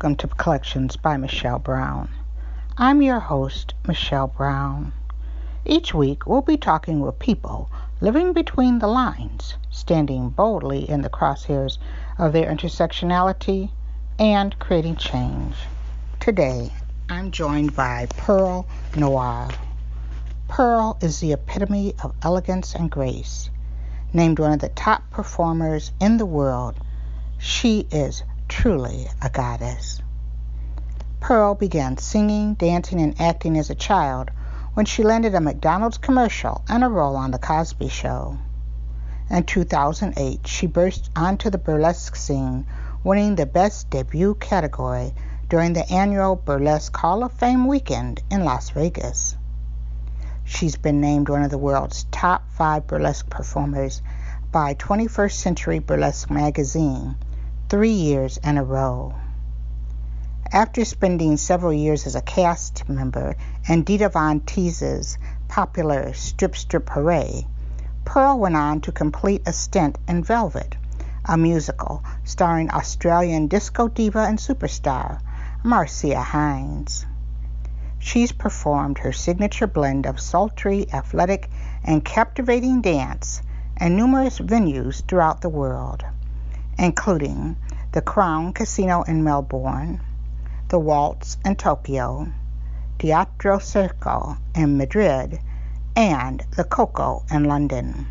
Welcome to Collections by Michelle Brown. I'm your host, Michelle Brown. Each week, we'll be talking with people living between the lines, standing boldly in the crosshairs of their intersectionality, and creating change. Today, I'm joined by Perle Noire. Perle is the epitome of elegance and grace. Named one of the top performers in the world, she is truly a goddess. Perle began singing, dancing, and acting as a child when she landed a McDonald's commercial and a role on The Cosby Show. In 2008, she burst onto the burlesque scene, winning the Best Debut category during the annual Burlesque Hall of Fame weekend in Las Vegas. She's been named one of the world's top five burlesque performers by 21st Century Burlesque magazine three years in a row. After spending several years as a cast member in Dita Von Teese's popular Strip Strip Hooray, Perle went on to complete a stint in Velvet, a musical starring Australian disco diva and superstar Marcia Hines. She's performed her signature blend of sultry, athletic, and captivating dance in numerous venues throughout the world including the Crown Casino in Melbourne, the Waltz in Tokyo, Teatro Circo in Madrid, and the Koko in London.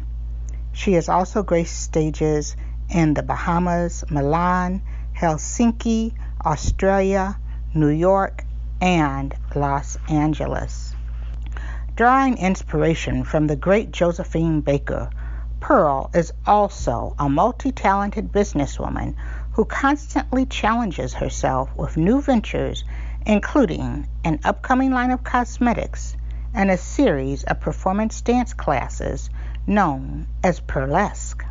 She has also graced stages in the Bahamas, Milan, Helsinki, Australia, New York, and Los Angeles. Drawing inspiration from the great Josephine Baker, Perle is also a multi talented businesswoman who constantly challenges herself with new ventures, including an upcoming line of cosmetics and a series of performance dance classes known as Perlesque.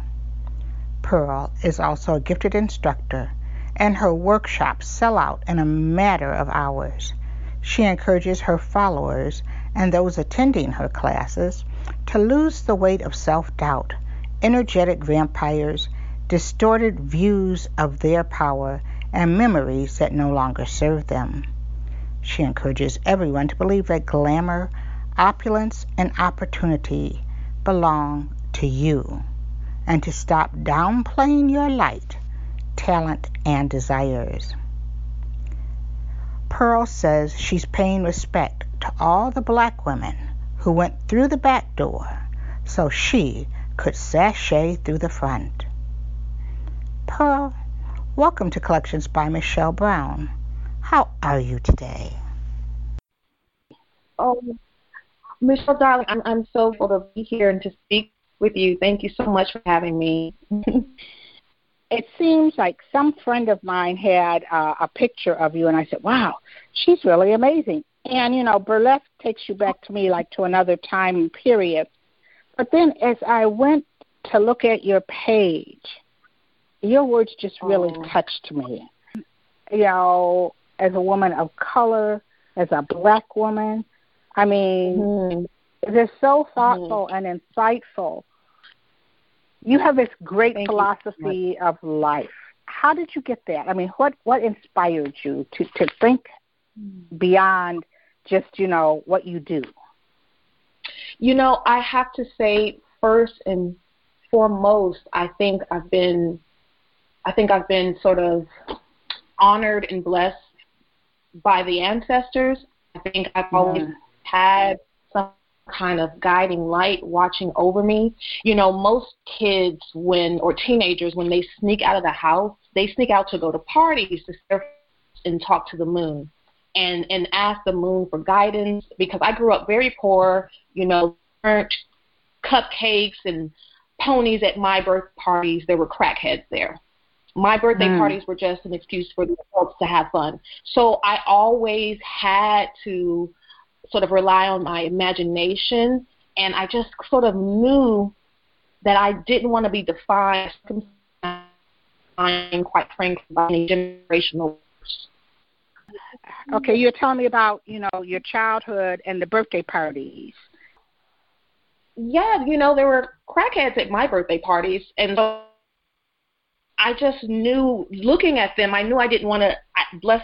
Perle is also a gifted instructor, and her workshops sell out in a matter of hours. She encourages her followers and those attending her classes to lose the weight of self doubt, energetic vampires, distorted views of their power, and memories that no longer serve them. She encourages everyone to believe that glamour, opulence, and opportunity belong to you, and to stop downplaying your light, talent, and desires. Perle says she's paying respect to all the black women who went through the back door so she could sashay through the front. Perle, welcome to Collections by Michelle Brown. How are you today? Oh, Michelle, darling, I'm, I'm so full to be here and to speak with you. Thank you so much for having me. it seems like some friend of mine had uh, a picture of you, and I said, "Wow, she's really amazing." And you know, burlesque takes you back to me like to another time period. But then as I went to look at your page, your words just really oh. touched me. You know, as a woman of color, as a black woman, I mean, mm-hmm. they're so thoughtful mm-hmm. and insightful. You have this great Thank philosophy of life. How did you get that? I mean, what what inspired you to to think mm. beyond just you know what you do? You know, I have to say first and foremost, I think I've been I think I've been sort of honored and blessed by the ancestors. I think I've always had some kind of guiding light watching over me. You know, most kids when or teenagers when they sneak out of the house, they sneak out to go to parties to surf and talk to the moon and and ask the moon for guidance because I grew up very poor, you know, burnt cupcakes and ponies at my birthday parties. There were crackheads there. My birthday mm. parties were just an excuse for the adults to have fun. So I always had to sort of rely on my imagination, and I just sort of knew that I didn't want to be defined, quite frankly, by any generational. Okay, mm-hmm. you're telling me about you know your childhood and the birthday parties. Yeah, you know there were crackheads at my birthday parties, and so I just knew, looking at them, I knew I didn't want to bless.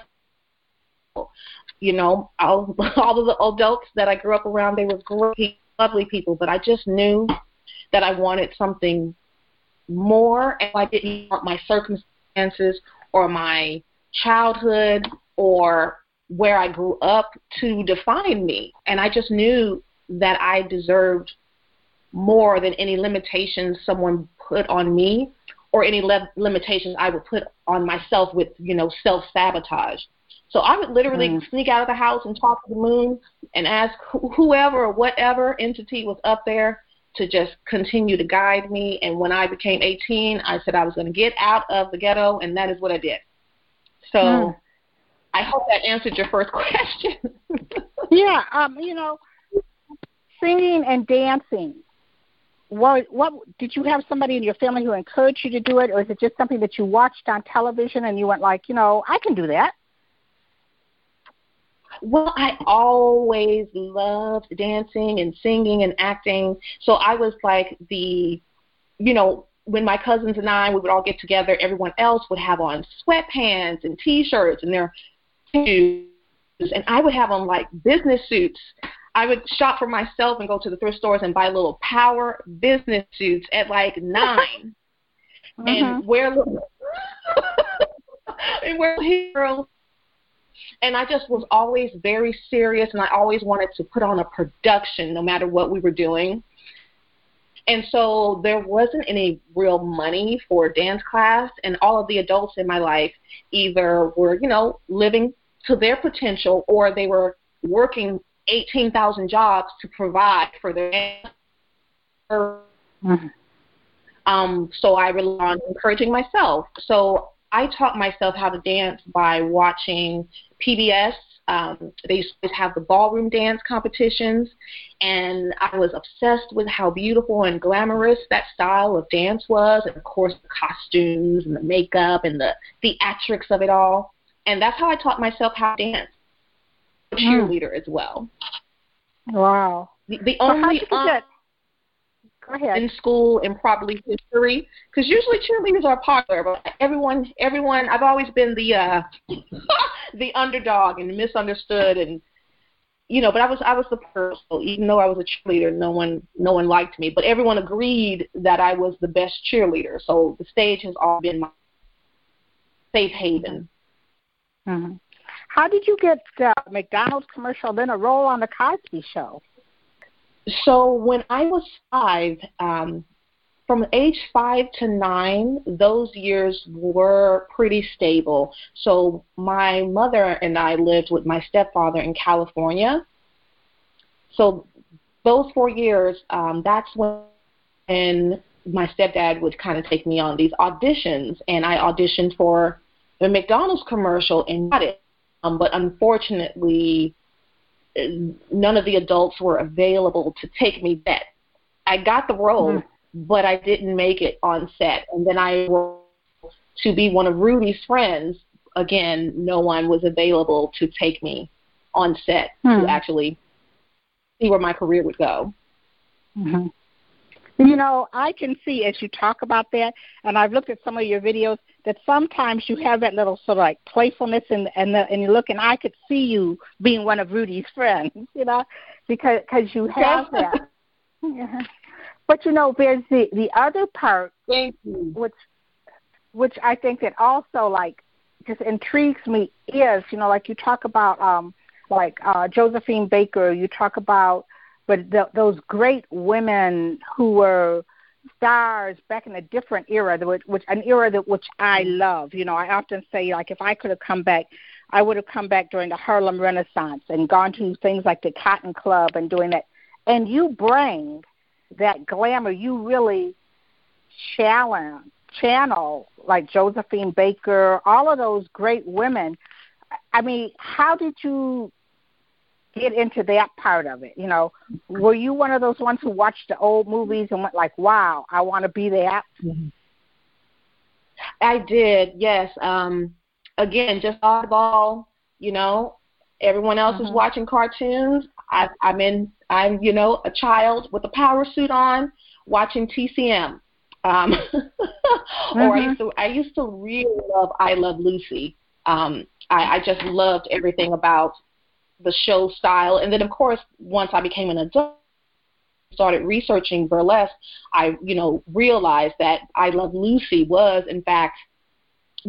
You know, all all of the adults that I grew up around, they were great, lovely people, but I just knew that I wanted something more, and I didn't want my circumstances or my childhood or where I grew up to define me. And I just knew that I deserved more than any limitations someone put on me or any le- limitations I would put on myself with, you know, self sabotage. So I would literally mm. sneak out of the house and talk to the moon and ask wh- whoever or whatever entity was up there to just continue to guide me. And when I became 18, I said I was going to get out of the ghetto, and that is what I did. So mm. I hope that answered your first question. yeah, um, you know, singing and dancing. What what did you have somebody in your family who encouraged you to do it or is it just something that you watched on television and you went like you know i can do that? Well i always loved dancing and singing and acting. So i was like the you know when my cousins and i we would all get together everyone else would have on sweatpants and t-shirts and their shoes and i would have on like business suits I would shop for myself and go to the thrift stores and buy little power business suits at like 9 mm-hmm. and wear little and wear heroes. And I just was always very serious, and I always wanted to put on a production no matter what we were doing. And so there wasn't any real money for dance class, and all of the adults in my life either were, you know, living to their potential or they were working 18,000 jobs to provide for their mm-hmm. um, so I rely on encouraging myself. So I taught myself how to dance by watching PBS. Um, they used to have the ballroom dance competitions, and I was obsessed with how beautiful and glamorous that style of dance was, and of course the costumes and the makeup and the theatrics of it all. And that's how I taught myself how to dance cheerleader mm. as well. Wow. The, the so only um, Go ahead. in school and probably history, because usually cheerleaders are popular, but everyone, everyone, I've always been the uh, the underdog and misunderstood, and you know, but I was I was the person. Even though I was a cheerleader, no one no one liked me, but everyone agreed that I was the best cheerleader. So the stage has all been my safe haven. Mm-hmm. How did you get uh, McDonald's commercial, then a role on the Cosby Show? So when I was five, um, from age five to nine, those years were pretty stable. So my mother and I lived with my stepfather in California. So those four years, um, that's when my stepdad would kind of take me on these auditions, and I auditioned for the McDonald's commercial and got it. Um, but unfortunately, none of the adults were available to take me back. I got the role, mm-hmm. but I didn't make it on set. And then I to be one of Rudy's friends. Again, no one was available to take me on set mm-hmm. to actually see where my career would go. Mm-hmm. You know, I can see as you talk about that, and I've looked at some of your videos that sometimes you have that little sort of like playfulness and and the, and you look, and I could see you being one of Rudy's friends, you know, because cause you have that. yeah. But you know, there's the the other part, which which I think that also like just intrigues me is you know like you talk about um like uh Josephine Baker, you talk about but the, those great women who were stars back in a different era, which, which an era that which I love. You know, I often say like if I could have come back, I would have come back during the Harlem Renaissance and gone to things like the Cotton Club and doing that and you bring that glamour. You really challenge channel like Josephine Baker, all of those great women. I mean, how did you get into that part of it? You know, were you one of those ones who watched the old movies and went like, "Wow, I want to be that"? Mm-hmm. I did, yes. Um, again, just oddball. You know, everyone else mm-hmm. is watching cartoons. I, I'm in. I'm, you know, a child with a power suit on, watching TCM. Um, mm-hmm. Or I mm-hmm. used to. I used to really love I Love Lucy. Um, I, I just loved everything about the show style. And then, of course, once I became an adult, started researching burlesque, I, you know, realized that I Love Lucy was, in fact,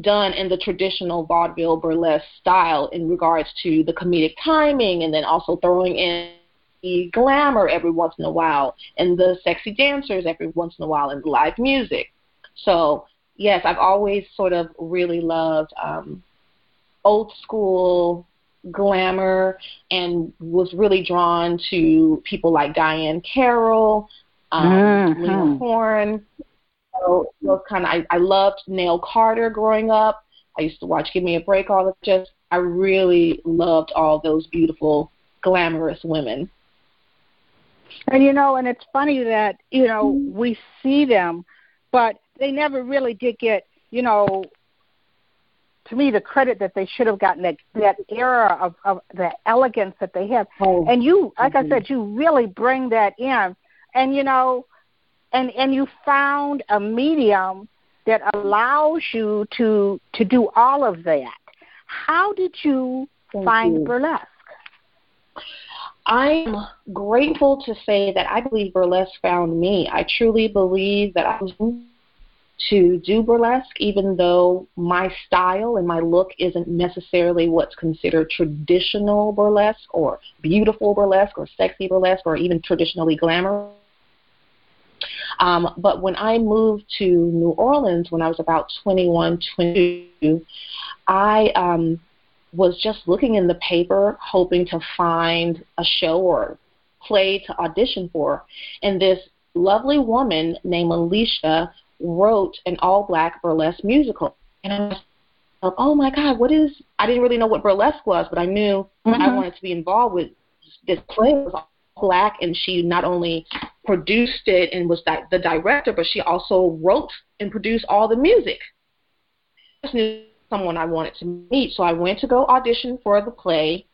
done in the traditional vaudeville burlesque style in regards to the comedic timing and then also throwing in the glamour every once in a while and the sexy dancers every once in a while and live music. So, yes, I've always sort of really loved um, old school glamour and was really drawn to people like Diahann Carroll, um, mm-hmm. Lena Horne. So those kind of I, I loved Nell Carter growing up. I used to watch Give Me a Break all the just I really loved all those beautiful, glamorous women. And you know, and it's funny that you know we see them, but they never really did get you know to me the credit that they should have gotten that that era of of the elegance that they have oh, and you like mm-hmm. i said you really bring that in and you know and and you found a medium that allows you to to do all of that how did you Thank find you. burlesque I'm grateful to say that I believe burlesque found me. I truly believe that I was to do burlesque, even though my style and my look isn't necessarily what's considered traditional burlesque or beautiful burlesque or sexy burlesque or even traditionally glamorous. Um, but when I moved to New Orleans when I was about 21, 22, I um, was just looking in the paper hoping to find a show or play to audition for. And this lovely woman named Alicia wrote an all black burlesque musical. And I was like, oh my God, what is, I didn't really know what burlesque was, but I knew mm-hmm. I wanted to be involved with this play. It was all black, and she not only produced it and was di- the director, but she also wrote and produced all the music. I just knew someone I wanted to meet, so I went to go audition for the play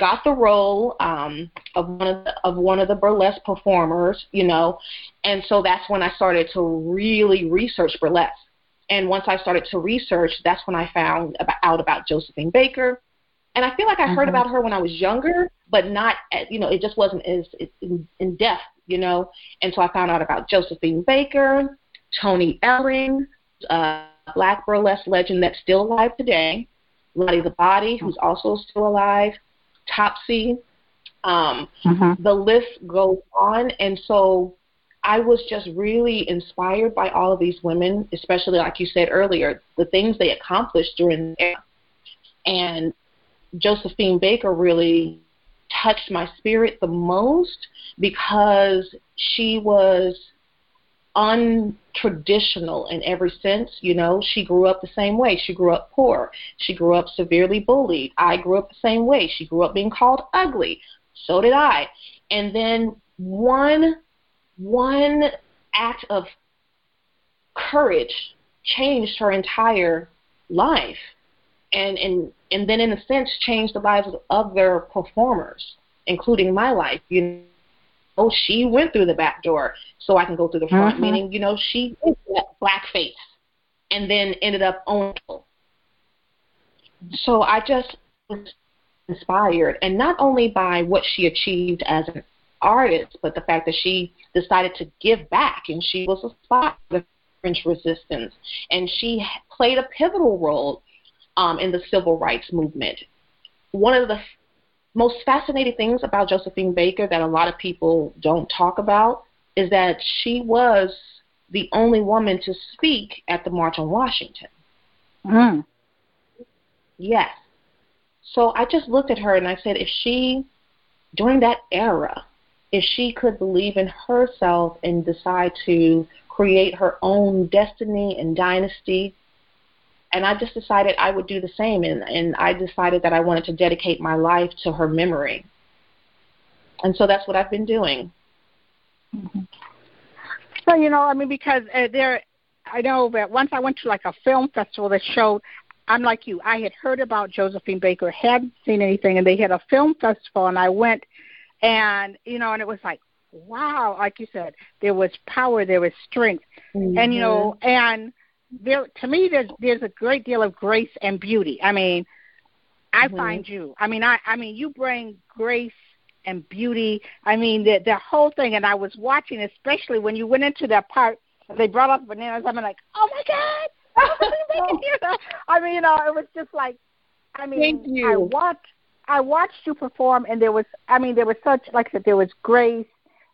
got the role um, of one of the, of one of the burlesque performers, you know, and so that's when I started to really research burlesque. And once I started to research, that's when I found about, out about Josephine Baker. And I feel like I mm-hmm. heard about her when I was younger, but not, at, you know, it just wasn't as in, in depth, you know. And so I found out about Josephine Baker, Toni Elling, a black burlesque legend that's still alive today, Lottie the Body, who's also still alive, Topsy. Um, mm-hmm. The list goes on, and so I was just really inspired by all of these women, especially like you said earlier, the things they accomplished during the era. And Josephine Baker really touched my spirit the most because she was untraditional in every sense. You know, she grew up the same way. She grew up poor. She grew up severely bullied. I grew up the same way. She grew up being called ugly. So did I. And then one one act of courage changed her entire life. And and and then in a sense changed the lives of other performers, including my life. You know, oh, she went through the back door, so I can go through the front. Mm-hmm. Meaning, you know, she did that blackface, and then ended up owning. So I just was inspired, and not only by what she achieved as an artist, but the fact that she decided to give back, and she was a spot for the French Resistance, and she played a pivotal role um, in the civil rights movement. One of the most fascinating things about Josephine Baker that a lot of people don't talk about is that she was the only woman to speak at the March on Washington. Mm. Yes. So I just looked at her and I said, if she, during that era, if she could believe in herself and decide to create her own destiny and dynasty. And I just decided I would do the same, and, and I decided that I wanted to dedicate my life to her memory. And so that's what I've been doing. Mm-hmm. So you know, I mean, because uh, there, I know that once I went to like a film festival that showed. I'm like you. I had heard about Josephine Baker, hadn't seen anything, and they had a film festival, and I went, and you know, and it was like, wow, like you said, there was power, there was strength, mm-hmm. and you know, and there to me, there's there's a great deal of grace and beauty. I mean, I mm-hmm. find you. I mean, I I mean, you bring grace and beauty. I mean, the the whole thing. And I was watching, especially when you went into that part. They brought up bananas. I'm like, oh my god! I mean, you know, it was just like, I mean, I watched, I watched you perform, and there was, I mean, there was such, like I said, there was grace,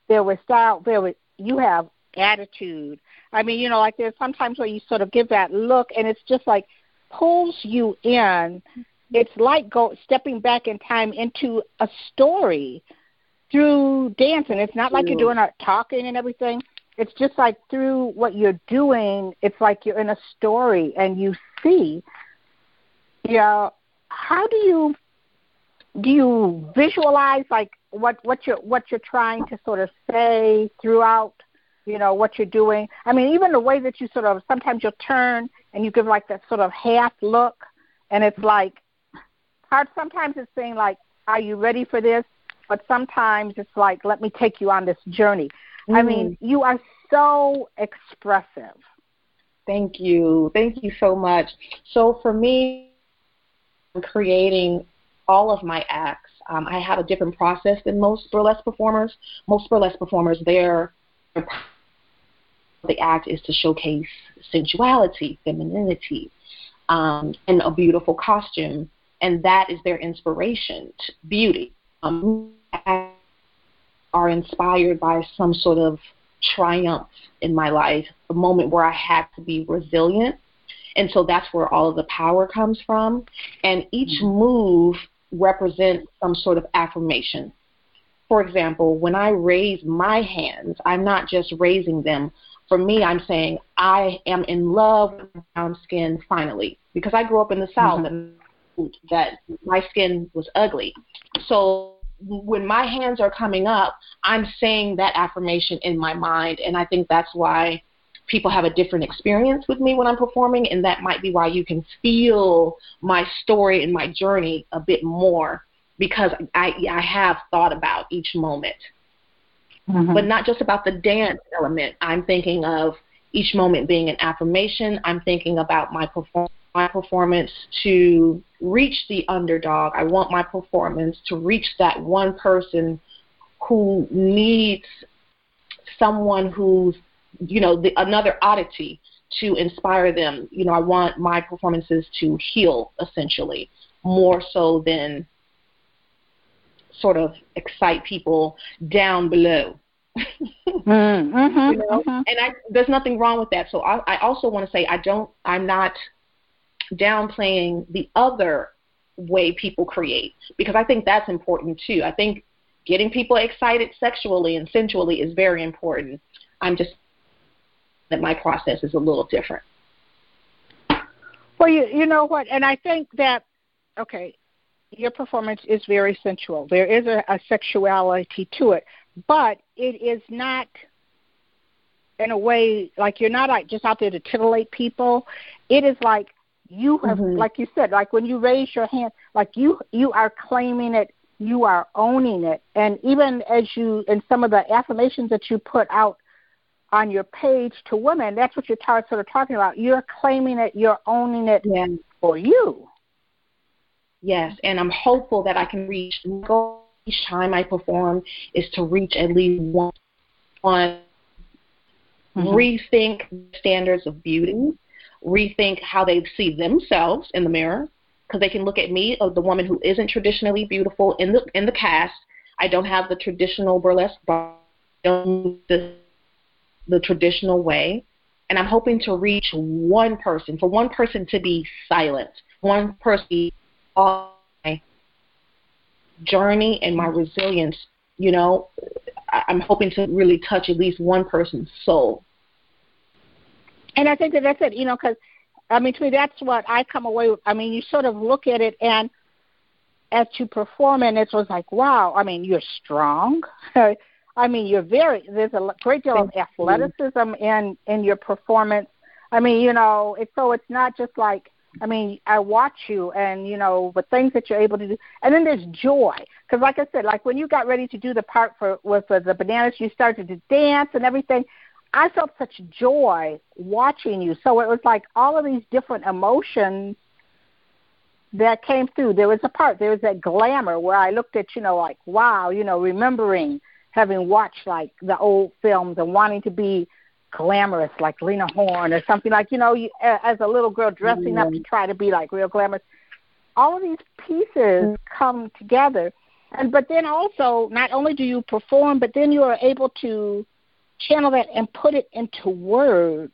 there was style, there was, you have attitude. I mean, you know, like there's sometimes where you sort of give that look, and it's just like pulls you in it's like go stepping back in time into a story through dancing. It's not like you're doing a talking and everything. It's just like through what you're doing, it's like you're in a story and you see. You know, how do you do you visualize like what what you're what you're trying to sort of say throughout you know what you're doing i mean even the way that you sort of sometimes you'll turn and you give like that sort of half look and it's like hard sometimes it's saying like, "Are you ready for this?" But sometimes it's like, "Let me take you on this journey." Mm. I mean, you are so expressive. Thank you. Thank you so much. So for me, creating all of my acts, um, I have a different process than most burlesque performers. Most burlesque performers, their the act is to showcase sensuality, femininity, um, and a beautiful costume and that is their inspiration, beauty. Um, are inspired by some sort of triumph in my life, a moment where I had to be resilient. And so that's where all of the power comes from. And each mm-hmm. move represents some sort of affirmation. For example, when I raise my hands, I'm not just raising them. For me, I'm saying, I am in love with brown skin finally. Because I grew up in the South mm-hmm. and that my skin was ugly. So when my hands are coming up, I'm saying that affirmation in my mind, and I think that's why people have a different experience with me when I'm performing, and that might be why you can feel my story and my journey a bit more because I I have thought about each moment, mm-hmm. but not just about the dance element. I'm thinking of each moment being an affirmation. I'm thinking about my performance my performance to reach the underdog. I want my performance to reach that one person who needs someone who's, you know, the, another oddity to inspire them. You know, I want my performances to heal essentially more so than sort of excite people down below. mm-hmm, you know? mm-hmm. And I, there's nothing wrong with that. So I, I also want to say I don't. I'm not downplaying the other way people create because I think that's important too. I think getting people excited sexually and sensually is very important. I'm just that my process is a little different. Well, you you know what, and I think that okay, your performance is very sensual. There is a, a sexuality to it, but it is not in a way like you're not like just out there to titillate people. It is like you have mm-hmm. like you said like when you raise your hand like you you are claiming it you are owning it and even as you in some of the affirmations that you put out on your page to women that's what you're tar- sort of talking about you're claiming it you're owning it yes. for you yes and i'm hopeful that i can reach goal each time i perform is to reach at least one one mm-hmm. rethink standards of beauty rethink how they see themselves in the mirror because they can look at me, of the woman who isn't traditionally beautiful in the in the cast. I don't have the traditional burlesque don't the the traditional way, and I'm hoping to reach one person, for one person to be silent, one person on my journey and my resilience. You know, I'm hoping to really touch at least one person's soul. And I think that that's it, you know, because I mean, to me, that's what I come away with. I mean, you sort of look at it, and as you perform, and it was like, wow. I mean, you're strong. I mean, you're very. There's a great deal of athleticism in in your performance. I mean, you know, it's so it's not just like. I mean, I watch you, and you know, the things that you're able to do, and then there's joy. Because, like I said, like when you got ready to do the part for with for the bananas, you started to dance and everything. I felt such joy watching you. So it was like all of these different emotions that came through. There was a part, there was that glamour where I looked at, you know, like, wow, you know, remembering having watched like the old films and wanting to be glamorous like Lena Horne or something like, you know, you, as a little girl dressing mm-hmm. up to try to be like real glamorous. All of these pieces mm-hmm. come together. And but then also not only do you perform, but then you are able to channel that and put it into words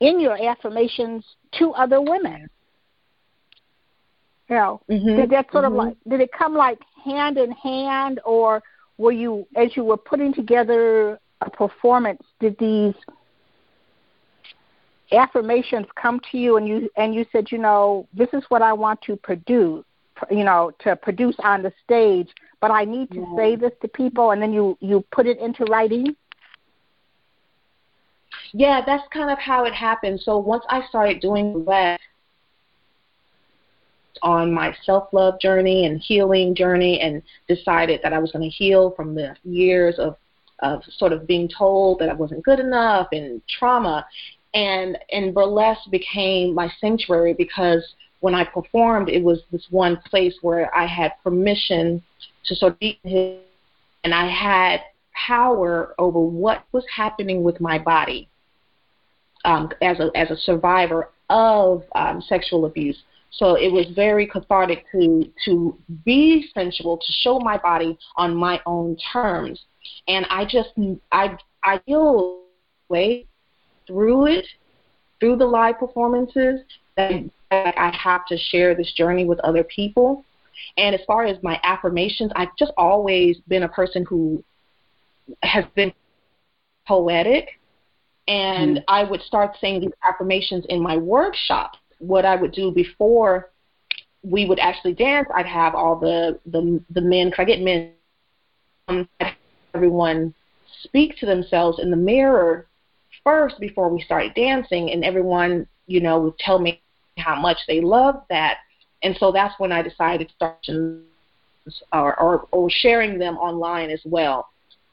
in your affirmations to other women. You know, mm-hmm. did that sort mm-hmm. of like did it come like hand in hand, or were you as you were putting together a performance? Did these affirmations come to you and you and you said, you know, this is what I want to produce, you know, to produce on the stage, but I need to yeah. say this to people, and then you you put it into writing. Yeah, that's kind of how it happened. So once I started doing that on my self love journey and healing journey and decided that I was going to heal from the years of of sort of being told that I wasn't good enough and trauma and and burlesque became my sanctuary because when I performed it was this one place where I had permission to sort of be and I had power over what was happening with my body um, as a as a survivor of um, sexual abuse. So it was very cathartic to to be sensual, to show my body on my own terms, and I just I I feel way through it, through the live performances that I have to share this journey with other people. And as far as my affirmations, I've just always been a person who has been poetic and mm I would start saying these affirmations in my workshop. What I would do before we would actually dance, I'd have all the the the men. Cause I get men. Um, everyone speak to themselves in the mirror first before we started dancing, and everyone, you know, would tell me how much they loved that. And so that's when I decided to start or, or, or sharing them online as well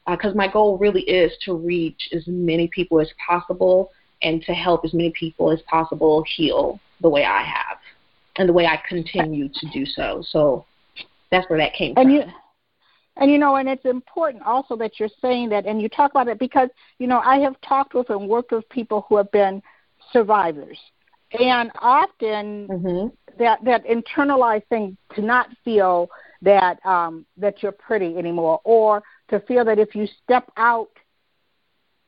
because uh, my goal really is to reach as many people as possible and to help as many people as possible heal the way I have and the way I continue to do so. So that's where that came and from. You, and you know, and it's important also that you're saying that, and you talk about it because you know I have talked with and worked with people who have been survivors, and often mm-hmm. that that internalized thing to not feel that um, that you're pretty anymore, or to feel that if you step out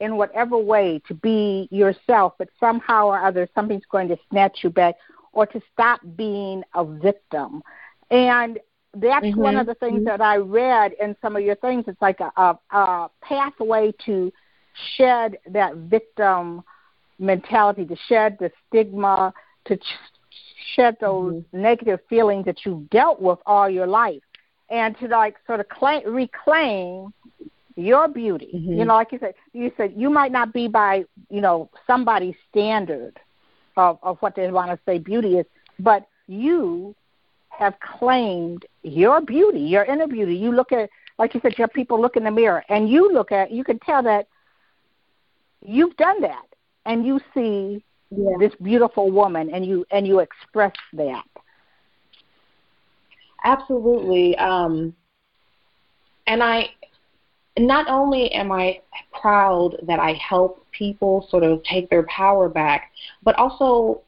in whatever way to be yourself, but somehow or other something's going to snatch you back, or to stop being a victim. And that's mm-hmm. one of the things mm-hmm. that I read in some of your things. It's like a, a, a pathway to shed that victim mentality, to shed the stigma, to ch- shed those mm-hmm. negative feelings that you've dealt with all your life and to like sort of claim, reclaim your beauty. Mm-hmm. You know, like you said, you said you might not be by you know somebody's standard of of what they want to say beauty is, but you have claimed your beauty, your inner beauty. You look at, like you said, your people look in the mirror, and you look at, you can tell that you've done that, and you see yeah. this beautiful woman, and you and you express that. Absolutely. Um, and I, not only am I proud that I help people sort of take their power back, but also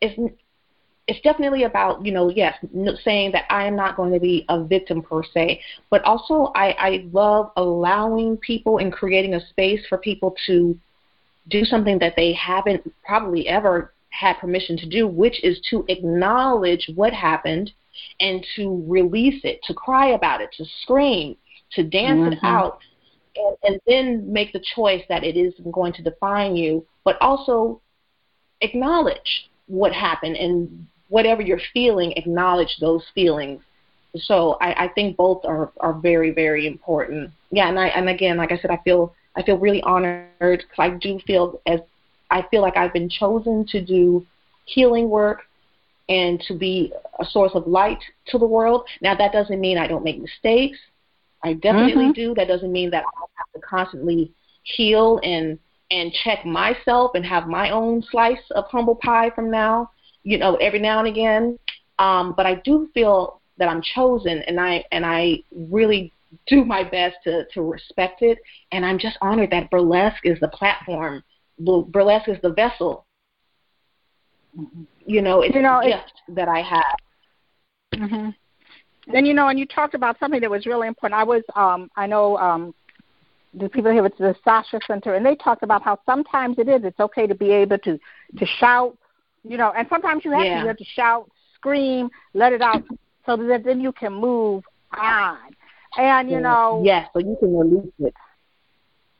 it's it's definitely about you know yes saying that I am not going to be a victim per se, but also I, I love allowing people and creating a space for people to do something that they haven't probably ever had permission to do, which is to acknowledge what happened and to release it, to cry about it, to scream, to dance mm-hmm. it out. and, and then make the choice that it isn't going to define you, but also acknowledge what happened and whatever you're feeling, acknowledge those feelings. So I, I think both are, are very, very important. Yeah, and I and again, like I said, I feel I feel really honored because I do feel as I feel like I've been chosen to do healing work and to be a source of light to the world. Now that doesn't mean I don't make mistakes. I definitely mm-hmm. do. That doesn't mean that I have to constantly heal and and check myself and have my own slice of humble pie from now, you know, every now and again. Um, but I do feel that I'm chosen, and I and I really do my best to to respect it. And I'm just honored that burlesque is the platform, burlesque is the vessel. You know, it's you know, a gift that I have. Mm-hmm. Then you know, and you talked about something that was really important. I was, um, I know, um, the people here at the Sasha Center, and they talked about how sometimes it is. It's okay to be able to to shout, you know, and sometimes you have yeah. to you have to shout, scream, let it out, so that then you can move on. And you know, yes, so you can release it,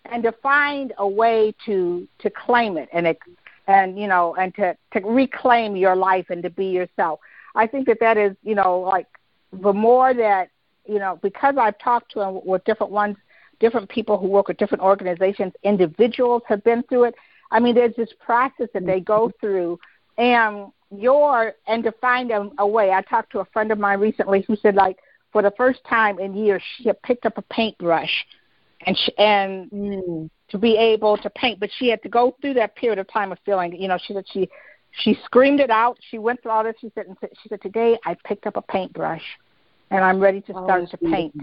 and to find a way to to claim it and it, and you know, and to to reclaim your life and to be yourself. I think that that is, you know, like the more that you know, because I've talked to them with different ones, different people who work with different organizations, individuals have been through it. I mean, there's this process that they go through, and your and to find a, a way. I talked to a friend of mine recently who said, like, for the first time in years, she had picked up a paintbrush, and she, and mm. to be able to paint, but she had to go through that period of time of feeling. You know, she said she she screamed it out. She went through all this. She said, and she said, today I picked up a paintbrush, and I'm ready to oh, start oh, to paint.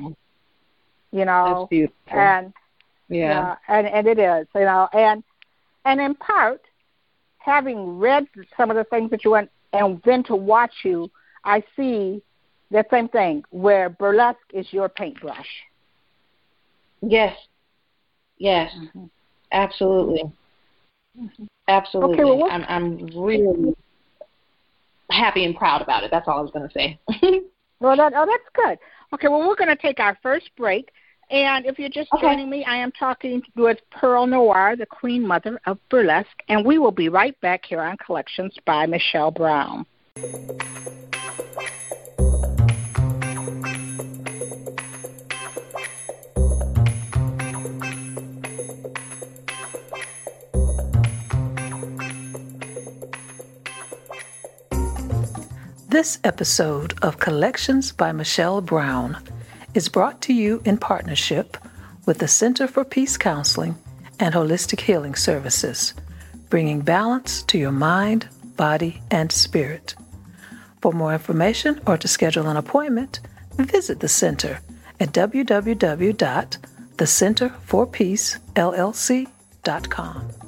You know, that's beautiful. And yeah, and and it is. You know, and and in part, having read some of the things that you went, and then to watch you, I see that same thing where burlesque is your paintbrush. Yes. Yes. Mm-hmm. Absolutely. Mm-hmm. Absolutely. Okay, well, I'm I'm really happy and proud about it. That's all I was going to say. well, that, oh, that's good. Okay, well, we're going to take our first break. And if you're just okay. joining me, I am talking with Perle Noire, the Queen Mother of Burlesque, and we will be right back here on Collections by Michelle Brown. This episode of Collections by Michelle Brown is brought to you in partnership with the Center for Peace Counseling and Holistic Healing Services, bringing balance to your mind, body, and spirit. For more information or to schedule an appointment, visit the center at www.thecenterforpeacellc.com.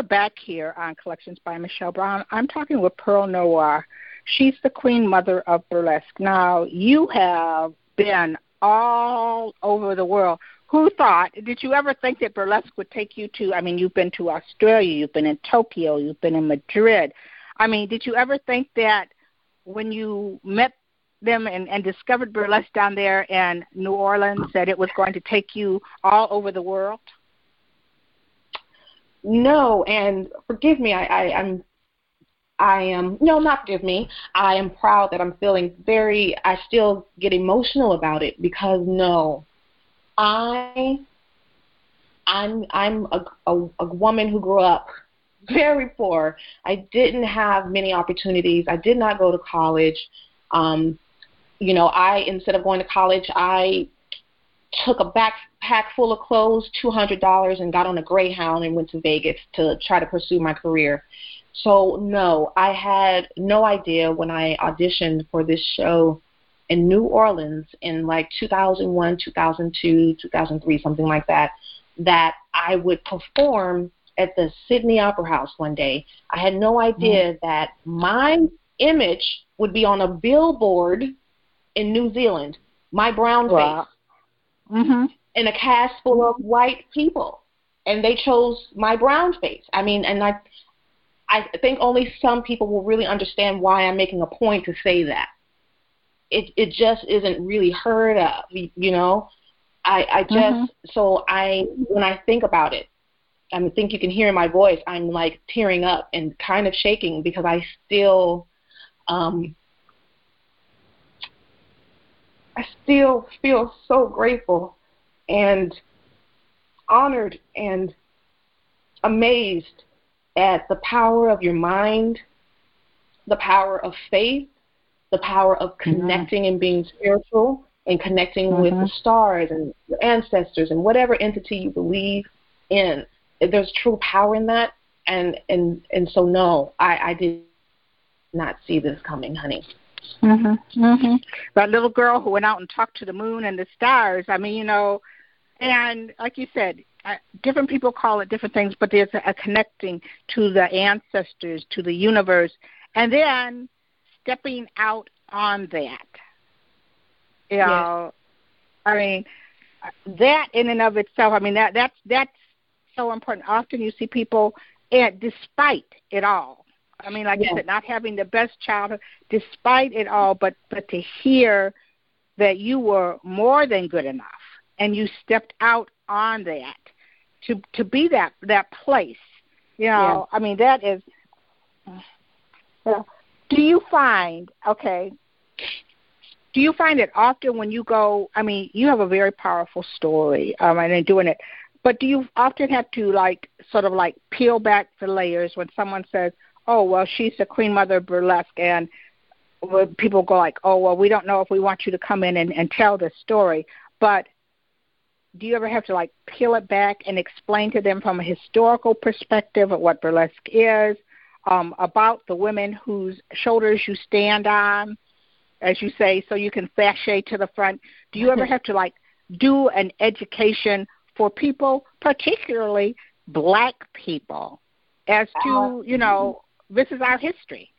we're back here on Collections by Michelle Brown. I'm talking with Perle Noire. She's the queen mother of burlesque. Now, you have been all over the world. Who thought, did you ever think that burlesque would take you to, I mean, you've been to Australia, you've been in Tokyo, you've been in Madrid. I mean, did you ever think that when you met them and, and discovered burlesque down there in New Orleans that it was going to take you all over the world? No, and forgive me, I, I, I'm I am no, not forgive me. I am proud that I'm feeling very. I still get emotional about it because no, I, I'm I'm a, a, a woman who grew up very poor. I didn't have many opportunities. I did not go to college. Um, you know, I instead of going to college, I took a backpack full of clothes, two hundred dollars, and got on a Greyhound and went to Vegas to try to pursue my career. So no, I had no idea when I auditioned for this show in New Orleans in like 2001, 2002, 2003, something like that, that I would perform at the Sydney Opera House one day. I had no idea mm. that my image would be on a billboard in New Zealand, my brown wow. face, mm-hmm. in a cast full of white people, and they chose my brown face. I mean, and I, I think only some people will really understand why I'm making a point to say that. It it just isn't really heard of, you know. I I just mm-hmm. so I when I think about it, I think you can hear in my voice, I'm like tearing up and kind of shaking because I still, um, I still feel so grateful and honored and amazed at the power of your mind, the power of faith, the power of mm-hmm. connecting mm-hmm. and being spiritual and connecting mm-hmm. with the stars and your ancestors and whatever entity you believe in there's true power in that and and and so no i i did not see this coming honey mhm mhm that little girl who went out and talked to the moon and the stars. I mean you know and like you said uh, different people call it different things but there's a, a connecting to the ancestors to the universe and then stepping out on that. You know i mean that in and of itself i mean that that's that's so important. Often you see people, and despite it all, I mean, like. I said, not having the best childhood, despite it all, but but to hear that you were more than good enough and you stepped out on that to to be that that place. You know, I mean, that is. Uh, do you find okay? Do you find it often when you go? I mean, you have a very powerful story, um, and in doing it. But do you often have to like sort of like peel back the layers when someone says, "Oh, well, she's the Queen Mother of Burlesque," and people go like, "Oh, well, we don't know if we want you to come in and, and tell this story." But do you ever have to like peel it back and explain to them from a historical perspective of what burlesque is, um, about the women whose shoulders you stand on, as you say, so you can sashay to the front? Do you ever have to like do an education for people, particularly black people, as to, you know, this is our history.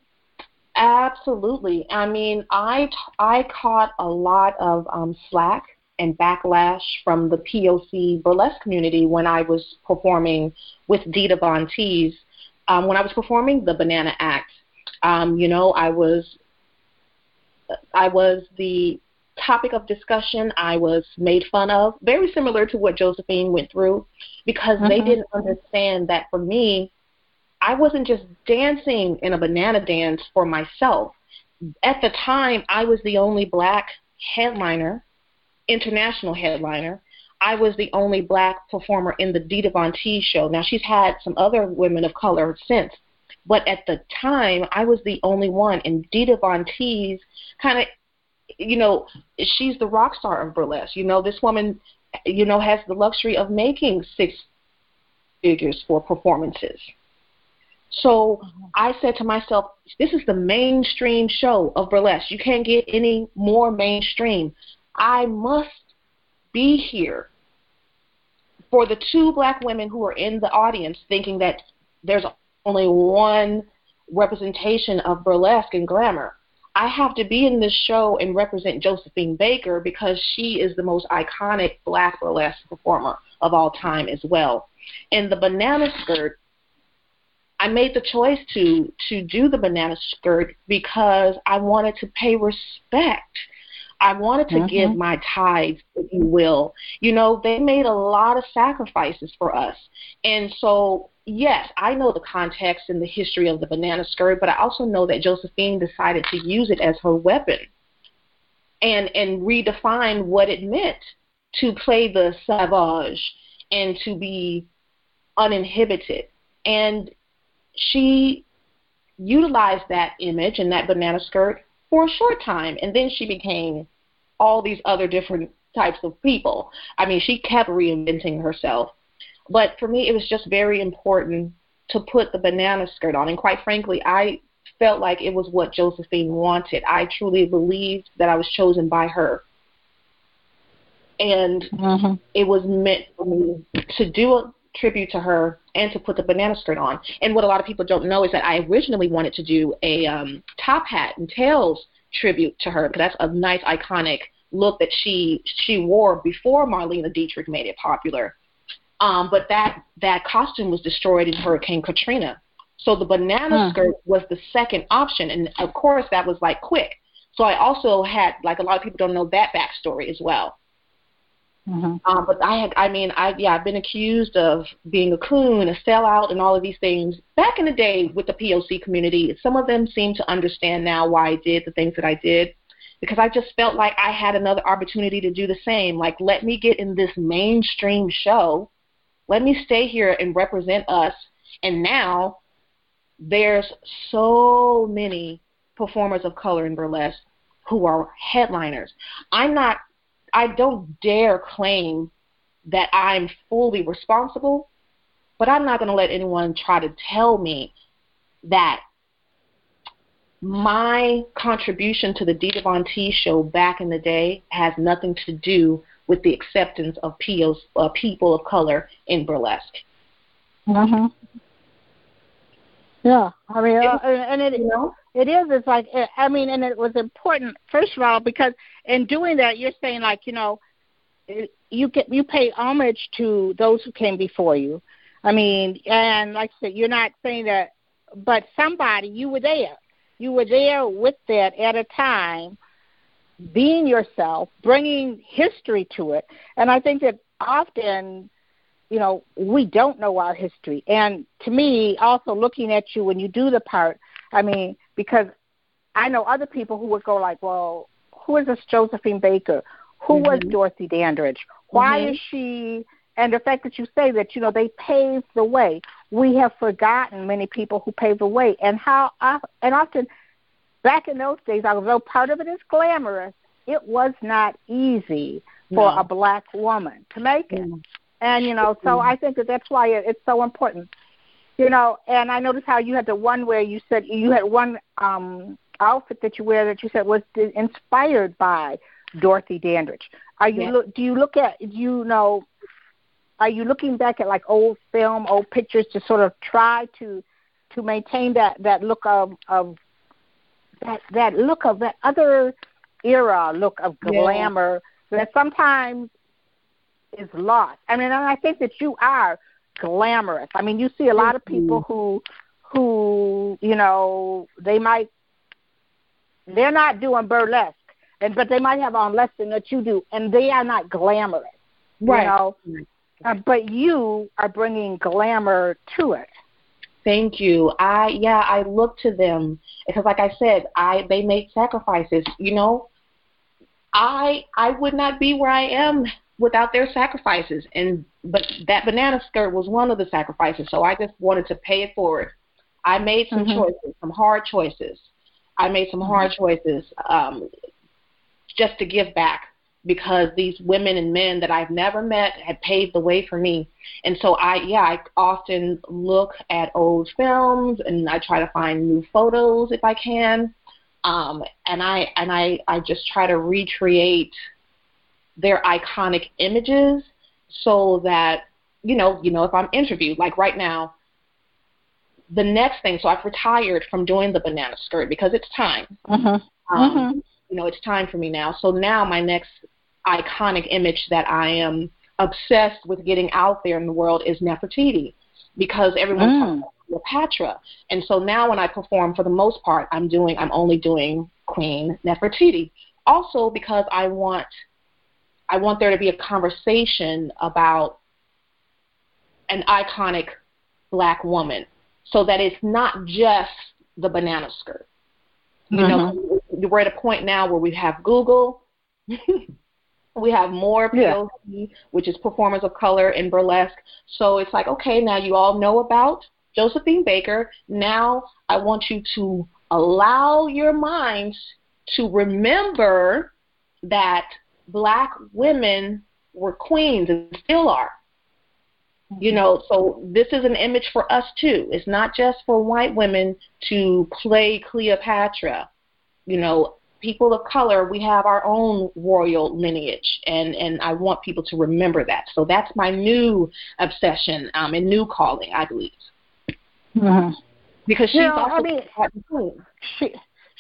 Absolutely. I mean, I, I caught a lot of um, slack and backlash from the POC burlesque community when I was performing with Dita Von Teese. Um, when I was performing the Banana Act, um, you know, I was I was the topic of discussion. I was made fun of, very similar to what Josephine went through, because mm-hmm. they didn't understand that for me, I wasn't just dancing in a banana dance for myself. At the time, I was the only black headliner, international headliner. I was the only black performer in the Dita Von Teese show. Now, she's had some other women of color since, but at the time, I was the only one. And Dita Von Teese kind of you know, she's the rock star of burlesque. You know, this woman, you know, has the luxury of making six figures for performances. So. I said to myself, this is the mainstream show of burlesque. You can't get any more mainstream. I must be here for the two black women who are in the audience thinking that there's only one representation of burlesque and glamour. I have to be in this show and represent Josephine Baker because she is the most iconic black burlesque performer of all time as well. And the banana skirt, I made the choice to to do the banana skirt because I wanted to pay respect. I wanted to mm-hmm. give my tithes, if you will. You know, they made a lot of sacrifices for us. And so yes, I know the context and the history of the banana skirt, but I also know that Josephine decided to use it as her weapon and and redefine what it meant to play the savage and to be uninhibited. And she utilized that image and that banana skirt for a short time, and then she became all these other different types of people. I mean, she kept reinventing herself but for me, it was just very important to put the banana skirt on. And quite frankly, I felt like it was what Josephine wanted. I truly believed that I was chosen by her. And mm-hmm. it was meant for me to do a tribute to her and to put the banana skirt on. And what a lot of people don't know is that I originally wanted to do a um, top hat and tails tribute to her because that's a nice iconic look that she she wore before Marlene Dietrich made it popular. Um, but that that costume was destroyed in Hurricane Katrina. So the banana huh. skirt was the second option, and of course that was like quick. So I also had like a lot of people don't know that backstory as well. Mm-hmm. Um, but I had, I mean, I yeah, I've been accused of being a coon, a sellout, and all of these things back in the day with the POC community. Some of them seem to understand now why I did the things that I did, because I just felt like I had another opportunity to do the same. Like, let me get in this mainstream show, let me stay here and represent us. And now there's so many performers of color in burlesque who are headliners. I'm not I don't dare claim that I'm fully responsible, but I'm not going to let anyone try to tell me that my contribution to the Dita Von Teese show back in the day has nothing to do with the acceptance of POs, uh, people of color in burlesque. Mhm. Yeah, I mean, uh, and it you know? It is. It's like eh, I mean, and it was important first of all because in doing that, you're saying like you know, eh, you get you pay homage to those who came before you. I mean, and like I said, you're not saying that, but somebody you were there. You were there with that at a time, being yourself, bringing history to it, and I think that often you know, we don't know our history. And to me, also looking at you when you do the part, I mean, because I know other people who would go like, well, who is this Josephine Baker? Who mm-hmm. was Dorothy Dandridge? Why mm-hmm. is she? And the fact that you say that, you know, they paved the way. We have forgotten many people who paved the way, and how, uh, and often back in those days, although part of it is glamorous, it was not easy for no. a black woman to make it. Mm. And you know, so mm-hmm. I think that that's why it's so important. You know, and I noticed how you had the one where you said you had one um outfit that you wear that you said was inspired by Dorothy Dandridge. Are you yes. look? Do you look at you know? Are you looking back at like old film, old pictures to sort of try to to maintain that that look of of that that look of that other era look of glamour yeah. that sometimes is lost. I mean, and I think that you are glamorous. I mean, you see a lot of people who who you know they might they're not doing burlesque, and but they might have on less than what you do, and they are not glamorous. Right. You know, uh, but you are bringing glamour to it. Thank you. I yeah, I look to them because, like I said, I they made sacrifices. You know, I I would not be where I am without their sacrifices. And but that banana skirt was one of the sacrifices. So I just wanted to pay it forward. I made some mm-hmm. choices, some hard choices. I made some hard mm-hmm. choices um, just to give back because these women and men that I've never met had paved the way for me. And so I, yeah, I often look at old films and I try to find new photos if I can. Um, and I and I, I just try to recreate their iconic images so that you know you know if i'm interviewed like right now the next thing so i've retired from doing the banana skirt because it's time mm-hmm. Um, mm-hmm. you know it's time for me now so now my next iconic image that i am obsessed with getting out there in the world is nefertiti because everyone's mm. talking about Cleopatra. And so now when I perform, for the most part, I'm doing, I'm only doing Queen Nefertiti. Also because I want I want there to be a conversation about an iconic black woman so that it's not just the banana skirt. You mm-hmm. know, we're at a point now where we have Google, we have more POC, yeah. which is performers of color in burlesque. So it's like, okay, now you all know about Josephine Baker. Now I want you to allow your minds to remember that black women were queens and still are. You know, so this is an image for us too. It's not just for white women to play Cleopatra. You know, people of color, we have our own royal lineage, and and I want people to remember that. So that's my new obsession um, and new calling, I believe. Mm-hmm. Because she's you know, also I mean, she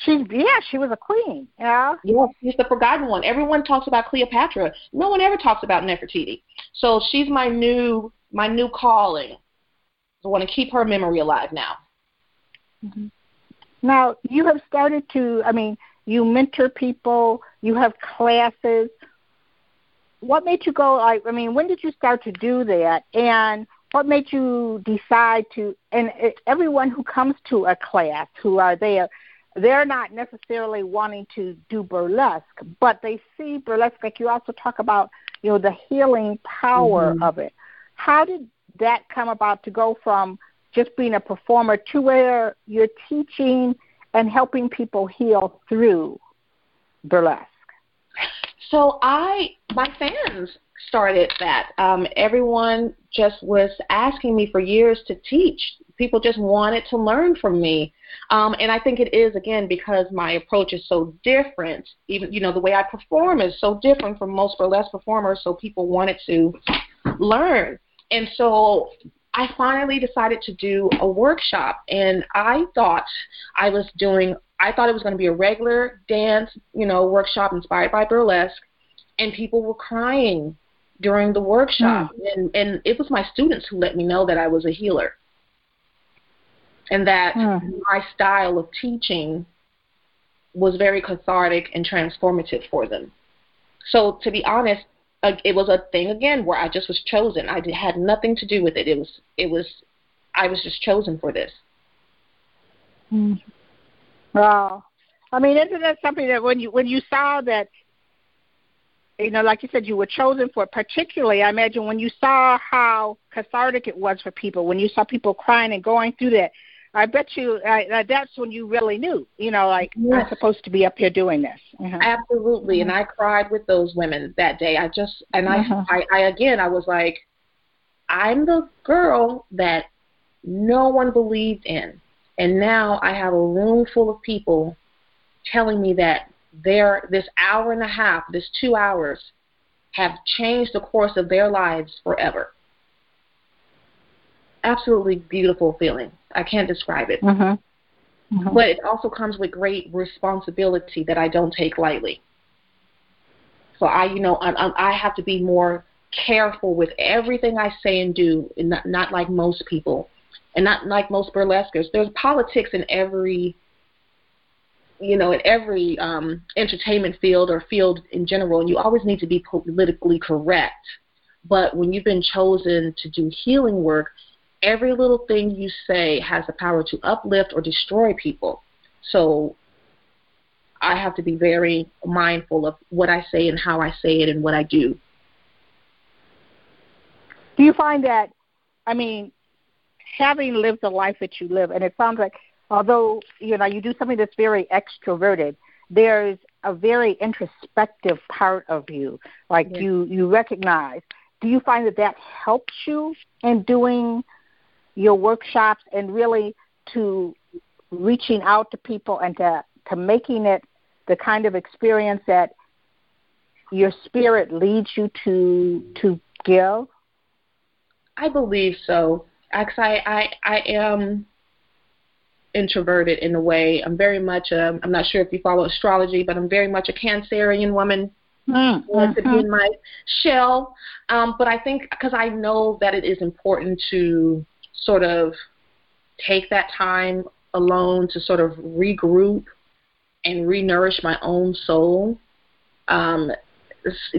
She's yeah, she was a queen. Yeah. Yes, she's the forgotten one. Everyone talks about Cleopatra. No one ever talks about Nefertiti. So she's my new my new calling. I want to keep her memory alive now. Mm-hmm. Now you have started to. I mean, you mentor people. You have classes. What made you go? Like, I mean, when did you start to do that? And what made you decide to? And everyone who comes to a class, who are there they're not necessarily wanting to do burlesque, but they see burlesque like you also talk about, you know, the healing power mm-hmm. of it. How did that come about to go from just being a performer to where you're teaching and helping people heal through burlesque? So I, my fans started that. Um, everyone just was asking me for years to teach. People just wanted to learn from me. Um, and I think it is again because my approach is so different. Even you know the way I perform is so different from most burlesque performers. So people wanted to learn, and so I finally decided to do a workshop. And I thought I was doing. I thought it was going to be a regular dance, you know, workshop inspired by burlesque, and people were crying during the workshop. Mm. And and it was my students who let me know that I was a healer and that mm. my style of teaching was very cathartic and transformative for them. So to be honest, it was a thing again where I just was chosen. I had nothing to do with it. It was it was I was just chosen for this. Mm. Wow. I mean, isn't that something that when you when you saw that you know, like you said, you were chosen for it. Particularly, I imagine when you saw how cathartic it was for people, when you saw people crying and going through that, I bet you uh, that's when you really knew, you know, like yes. I'm supposed to be up here doing this. Uh-huh. Absolutely, mm-hmm. and I cried with those women that day. I just and uh-huh. I, I, I again, I was like, I'm the girl that no one believed in, and now I have a room full of people telling me that their this hour and a half, this two hours, have changed the course of their lives forever. Absolutely beautiful feeling. I can't describe it. Mm-hmm. Mm-hmm. But it also comes with great responsibility that I don't take lightly. So I, you know, I, I have to be more careful with everything I say and do, and not, not like most people, and not like most burlesquers. There's politics in every, you know, in every um, entertainment field or field in general, and you always need to be politically correct. But when you've been chosen to do healing work, every little thing you say has the power to uplift or destroy people. So I have to be very mindful of what I say and how I say it and what I do. Do you find that, I mean, having lived the life that you live, and it sounds like although, you know, you do something that's very extroverted, there's a very introspective part of you, like yes. you you recognize. Do you find that that helps you in doing your workshops and really to reaching out to people and to, to making it the kind of experience that your spirit leads you to to give? I believe so. Actually, I, I, I am introverted in a way. I'm very much a, I'm not sure if you follow astrology, but I'm very much a Cancerian woman. Mm-hmm. to be mm-hmm. in my shell. Um, but I think because I know that it is important to sort of take that time alone to sort of regroup and renourish my own soul. Um,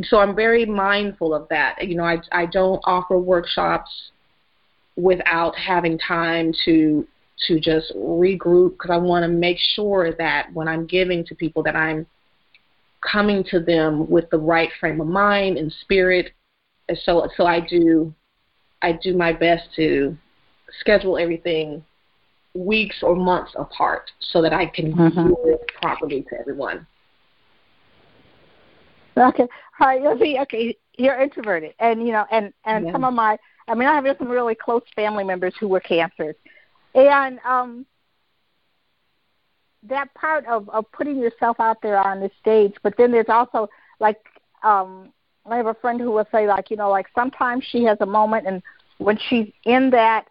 so I'm very mindful of that. You know, I I don't offer workshops without having time to to just regroup because I want to make sure that when I'm giving to people that I'm coming to them with the right frame of mind and spirit. And so so I do I do my best to schedule everything weeks or months apart so that I can mm-hmm. do it properly to everyone. Okay. All right. You'll see. Okay. You're introverted, and you know, and and yeah. some of my, I mean, I have some really close family members who were cancers, and um, that part of of putting yourself out there on the stage, but then there's also like, um, I have a friend who will say like, you know, like sometimes she has a moment, and when she's in that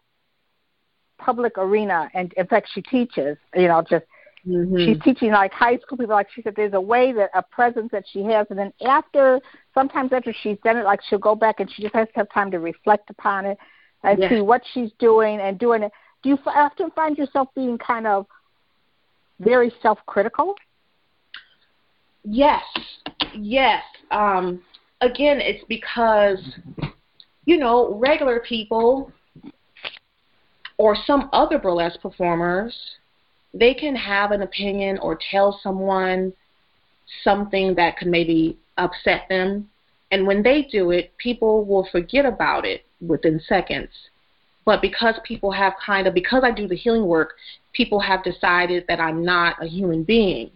public arena, and in fact, she teaches. You know, just mm-hmm. she's teaching like high school people. Like she said, there's a way that a presence that she has, and then after sometimes after she's done it, like she'll go back and she just has to have time to reflect upon it and yes. see what she's doing and doing it. Do you often find yourself being kind of very self-critical? Yes, yes. Um, again, it's because you know regular people or some other burlesque performers, they can have an opinion or tell someone something that could maybe upset them. And when they do it, people will forget about it within seconds. But because people have kind of, because I do the healing work, people have decided that I'm not a human being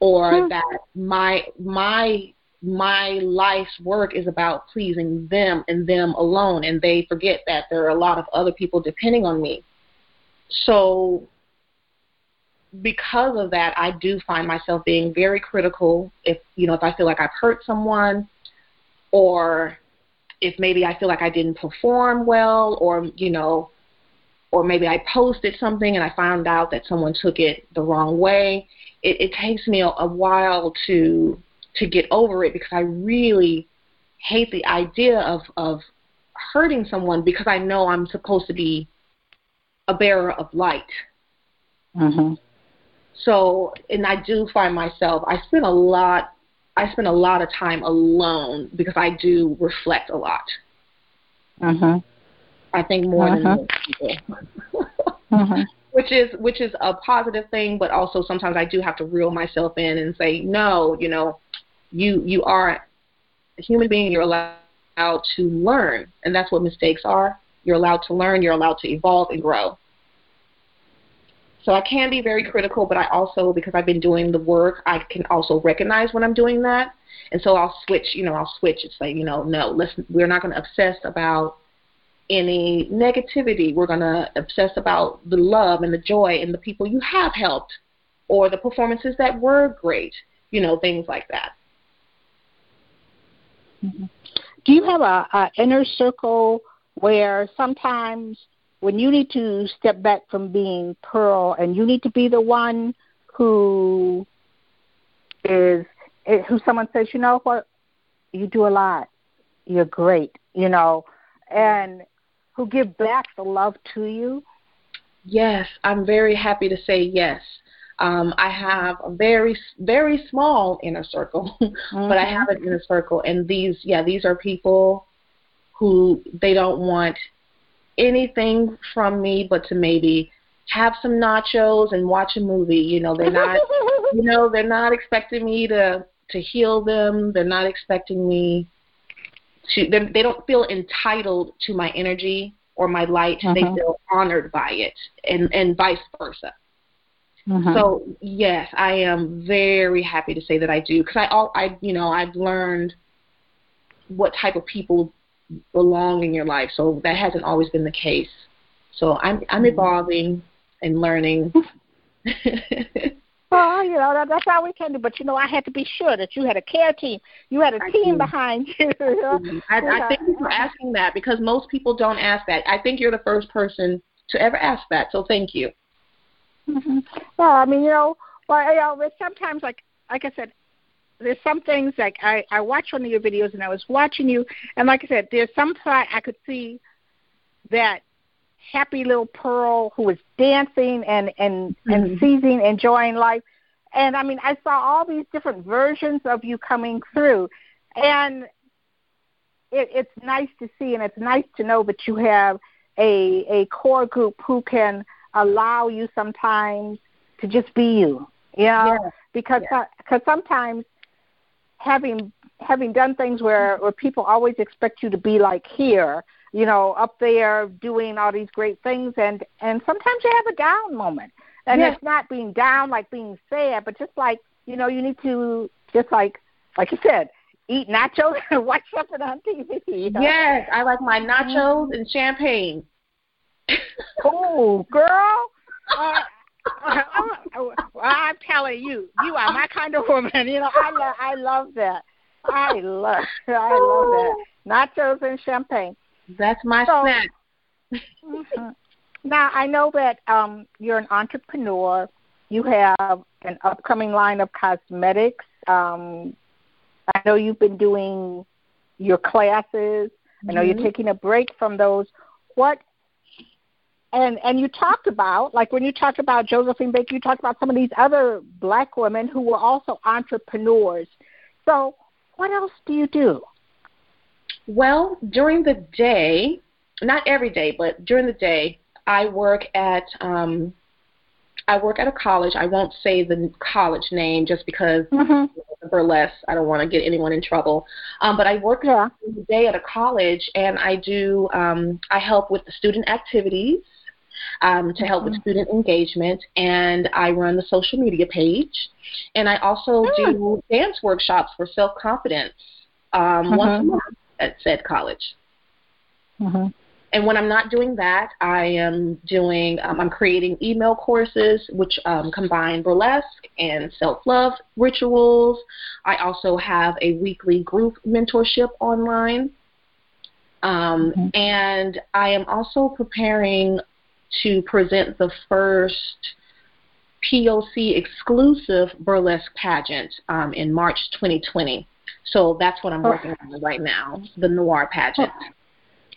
or hmm. that my my my life's work is about pleasing them and them alone, and they forget that there are a lot of other people depending on me. So, because of that, I do find myself being very critical. If you know, if I feel like I've hurt someone, or if maybe I feel like I didn't perform well, or you know, or maybe I posted something and I found out that someone took it the wrong way. It, it takes me a, a while to to get over it because I really hate the idea of of hurting someone because I know I'm supposed to be a bearer of light. Mhm. So, and I do find myself I spend a lot I spend a lot of time alone because I do reflect a lot. Mhm. I think more uh-huh. than most people. uh-huh which is which is a positive thing, but also sometimes I do have to reel myself in and say, no, you know, you you are a human being. You're allowed to learn, and that's what mistakes are. You're allowed to learn. You're allowed to evolve and grow. So I can be very critical, but I also, because I've been doing the work, I can also recognize when I'm doing that. And so I'll switch, you know, I'll switch and say, you know, no, listen, we're not going to obsess about any negativity. We're going to obsess about the love and the joy and the people you have helped or the performances that were great, you know, things like that. Mm-hmm. Do you have a, a inner circle where sometimes when you need to step back from being Perle and you need to be the one who is who someone says, you know what, you do a lot, you're great, you know, and who give back the love to you? Yes, I'm very happy to say yes. Um, I have a very, very small inner circle, mm-hmm. but I have an inner circle, and these, yeah, these are people who they don't want anything from me but to maybe have some nachos and watch a movie. You know, they're not, you know, they're not expecting me to to heal them. They're not expecting me to they don't feel entitled to my energy or my light. Uh-huh. They feel honored by it, and and vice versa. Uh-huh. So yes, I am very happy to say that I do because I all I you know I've learned what type of people belong in your life. So that hasn't always been the case. So I'm I'm mm-hmm. evolving and learning. Well, you know, that, that's all we can do. But, you know, I had to be sure that you had a care team. You had a I team do. behind you. I, I thank you for asking that because most people don't ask that. I think you're the first person to ever ask that. So thank you. Mm-hmm. Well, I mean, you know, well, you know, sometimes, like, like I said, there's some things like I I watched one of your videos and I was watching you, and like I said, there's some part I could see that happy little Perle who was dancing and and mm-hmm. and seizing, enjoying life. And I mean, I saw all these different versions of you coming through, and it, it's nice to see, and it's nice to know that you have a a core group who can allow you sometimes to just be you. You know, yes. because yes. because sometimes having having done things where where people always expect you to be like here you know, up there doing all these great things and and sometimes you have a down moment. And yeah. it's not being down like being sad, but just like, you know, you need to just like like you said, eat nachos and watch something on TV. You know? Yes, I like my nachos mm-hmm. and champagne. oh, girl. Uh, well, I'm telling you, you are my kind of woman. You know, I love, I love that. I love, I love that. Nachos and champagne. That's my so, snack. mm-hmm. Now I know that um, you're an entrepreneur. You have an upcoming line of cosmetics. Um, I know you've been doing your classes. Mm-hmm. I know you're mm-hmm. taking a break from those. What and and you talked about like when you talked about Josephine Baker, you talked about some of these other black women who were also entrepreneurs. So, what else do you do? Well, during the day, not every day, but during the day, I work at um, I work at a college. I won't say the college name just because mm-hmm. burlesque. I don't want to get anyone in trouble. Um, but I work yeah. during the day at a college, and I do um, I help with the student activities um, to help with mm-hmm. student engagement, and I run the social media page, and I also mm. do dance workshops for self confidence um, mm-hmm. once a month at said college. Mm-hmm. And when I'm not doing that, I am doing, um, I'm creating email courses which um, combine burlesque and self love rituals. I also have a weekly group mentorship online. Um, mm-hmm. And I am also preparing to present the first POC exclusive burlesque pageant um, in March 2020. So that's what I'm working on right now, the Noir pageant.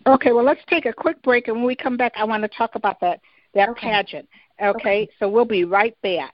Okay, well let's take a quick break, and when we come back, I want to talk about that that okay. pageant. Okay? okay, so we'll be right back.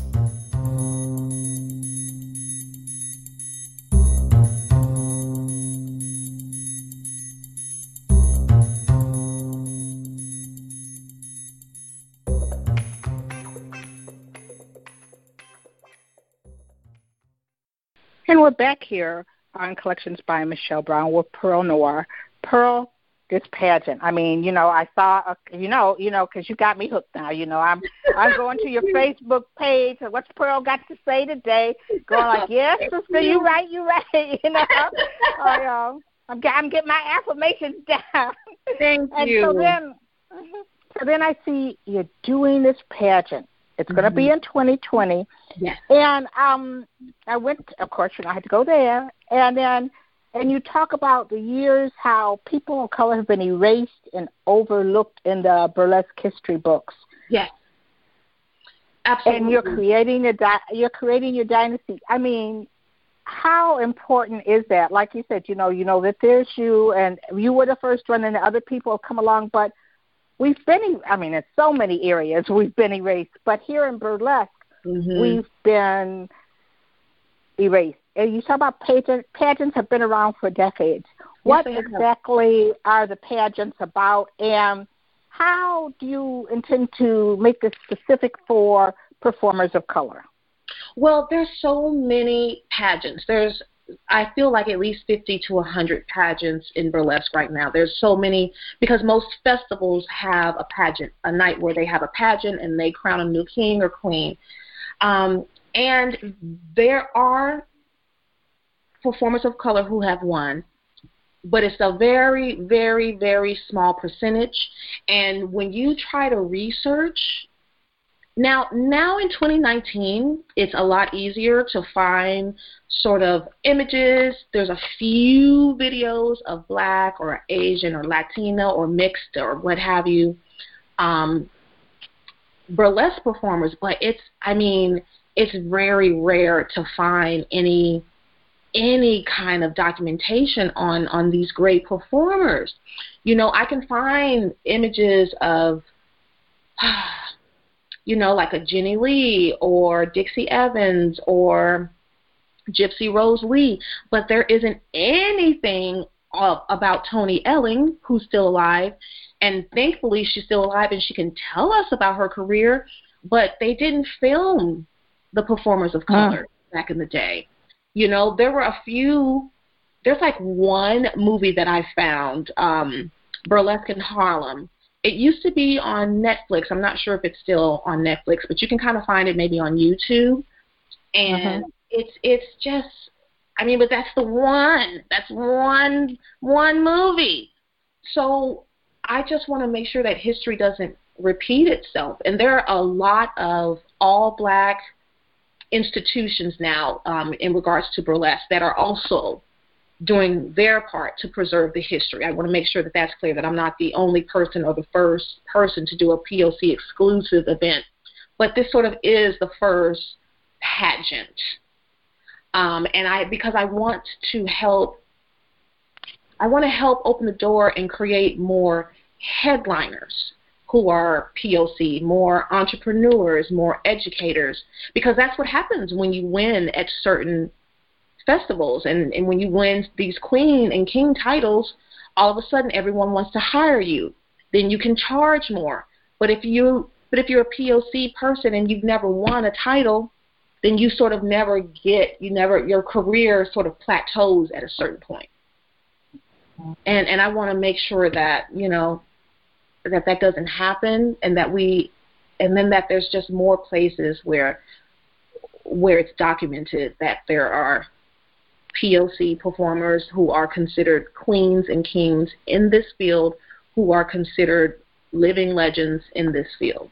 Back here on Collections by Michelle Brown with Perle Noire. Perle, this pageant. I mean, you know, I saw, a, you know, you know, because you got me hooked now. You know, I'm I'm going to your Facebook page. And what's Perle got to say today? Going like, yes, sister, you right, you right. You know, I, um, I'm I'm getting my affirmations down. Thank and you. So then, so then I see you're doing this pageant. It's mm-hmm. going to be in 2020. Yes. And um, I went, of course, you know, I had to go there, and then and you talk about the years how people of color have been erased and overlooked in the burlesque history books. Yes. Absolutely. And you're creating a di- you're creating your dynasty. I mean, how important is that? Like you said, you know, you know that there's you, and you were the first one, and the other people have come along. But we've been, I mean, in so many areas we've been erased. But here in burlesque, mm-hmm. we've been erased. And you talk about pageants. Pageants have been around for decades. Yes, what exactly are the pageants about, and how do you intend to make this specific for performers of color? Well, there's so many pageants. There's I feel like at least 50 to 100 pageants in burlesque right now. There's so many because most festivals have a pageant, a night where they have a pageant and they crown a new king or queen. Um, and there are performers of color who have won, but it's a very, very, very small percentage. And when you try to research, now, now in 2019, it's a lot easier to find sort of images. There's a few videos of black or Asian or Latina or mixed or what have you. Um, burlesque performers, but it's I mean it's very rare to find any any kind of documentation on on these great performers. You know, I can find images of you know, like a Jennie Lee or Dixie Evans or Gypsy Rose Lee, but there isn't anything of, about Toni Elling, who's still alive, and thankfully she's still alive and she can tell us about her career, but they didn't film the performers of color back in the day. You know, there were a few. There's like one movie that I found, um, Burlesque in Harlem. It used to be on Netflix. I'm not sure if it's still on Netflix, but you can kind of find it maybe on YouTube. And uh-huh. it's it's just, I mean, but that's the one. That's one one movie. So I just want to make sure that history doesn't repeat itself. And there are a lot of all black institutions now um, in regards to burlesque that are also doing their part to preserve the history. I want to make sure that that's clear that I'm not the only person or the first person to do a POC exclusive event, but this sort of is the first pageant. Um, and I because I want to help I want to help open the door and create more headliners who are POC, more entrepreneurs, more educators, because that's what happens when you win at certain festivals and, and when you win these queen and king titles, all of a sudden everyone wants to hire you. Then you can charge more. But if you but if you're a POC person and you've never won a title, then you sort of never get you never your career sort of plateaus at a certain point. And and I want to make sure that, you know, that that doesn't happen and that we and then that there's just more places where where it's documented that there are POC performers who are considered queens and kings in this field who are considered living legends in this field.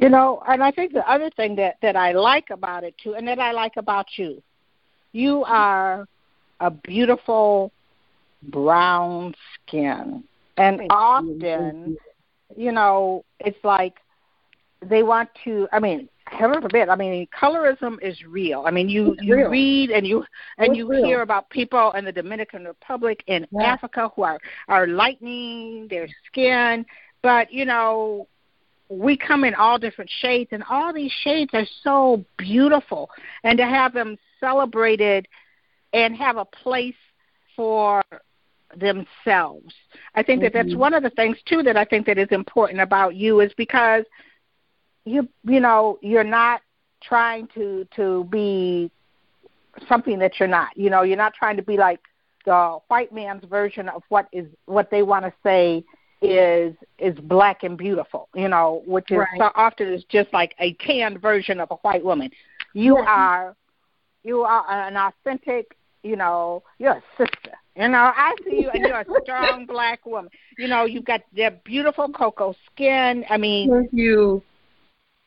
You know, and I think the other thing that that I like about it too and that I like about you, you are a beautiful brown skin. And often, you know, it's like they want to. I mean, I mean, colorism is real. I mean, you you read and you and you real. hear about people in the Dominican Republic in yeah. Africa who are are lightening their skin, but you know, we come in all different shades, and all these shades are so beautiful, and to have them celebrated and have a place for themselves. I think that that's mm-hmm. one of the things too that I think that is important about you is because you you know you're not trying to to be something that you're not. You know, you're not trying to be like the white man's version of what is what they want to say is is black and beautiful. You know, which is right. so often is just like a canned version of a white woman. You are you are an authentic. You know, you're a sister you know, I see you, and you're a strong black woman. You know, you've got that beautiful cocoa skin. I mean, thank you.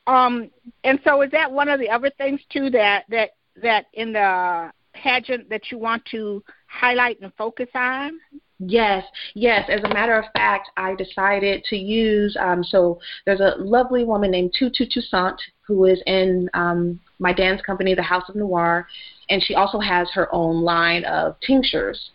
Um, and so is that one of the other things too that that that in the pageant that you want to highlight and focus on? Yes, yes. As a matter of fact, I decided to use. Um, so there's a lovely woman named Tutu Toussaint who is in um, my dance company, the House of Noir, and she also has her own line of tinctures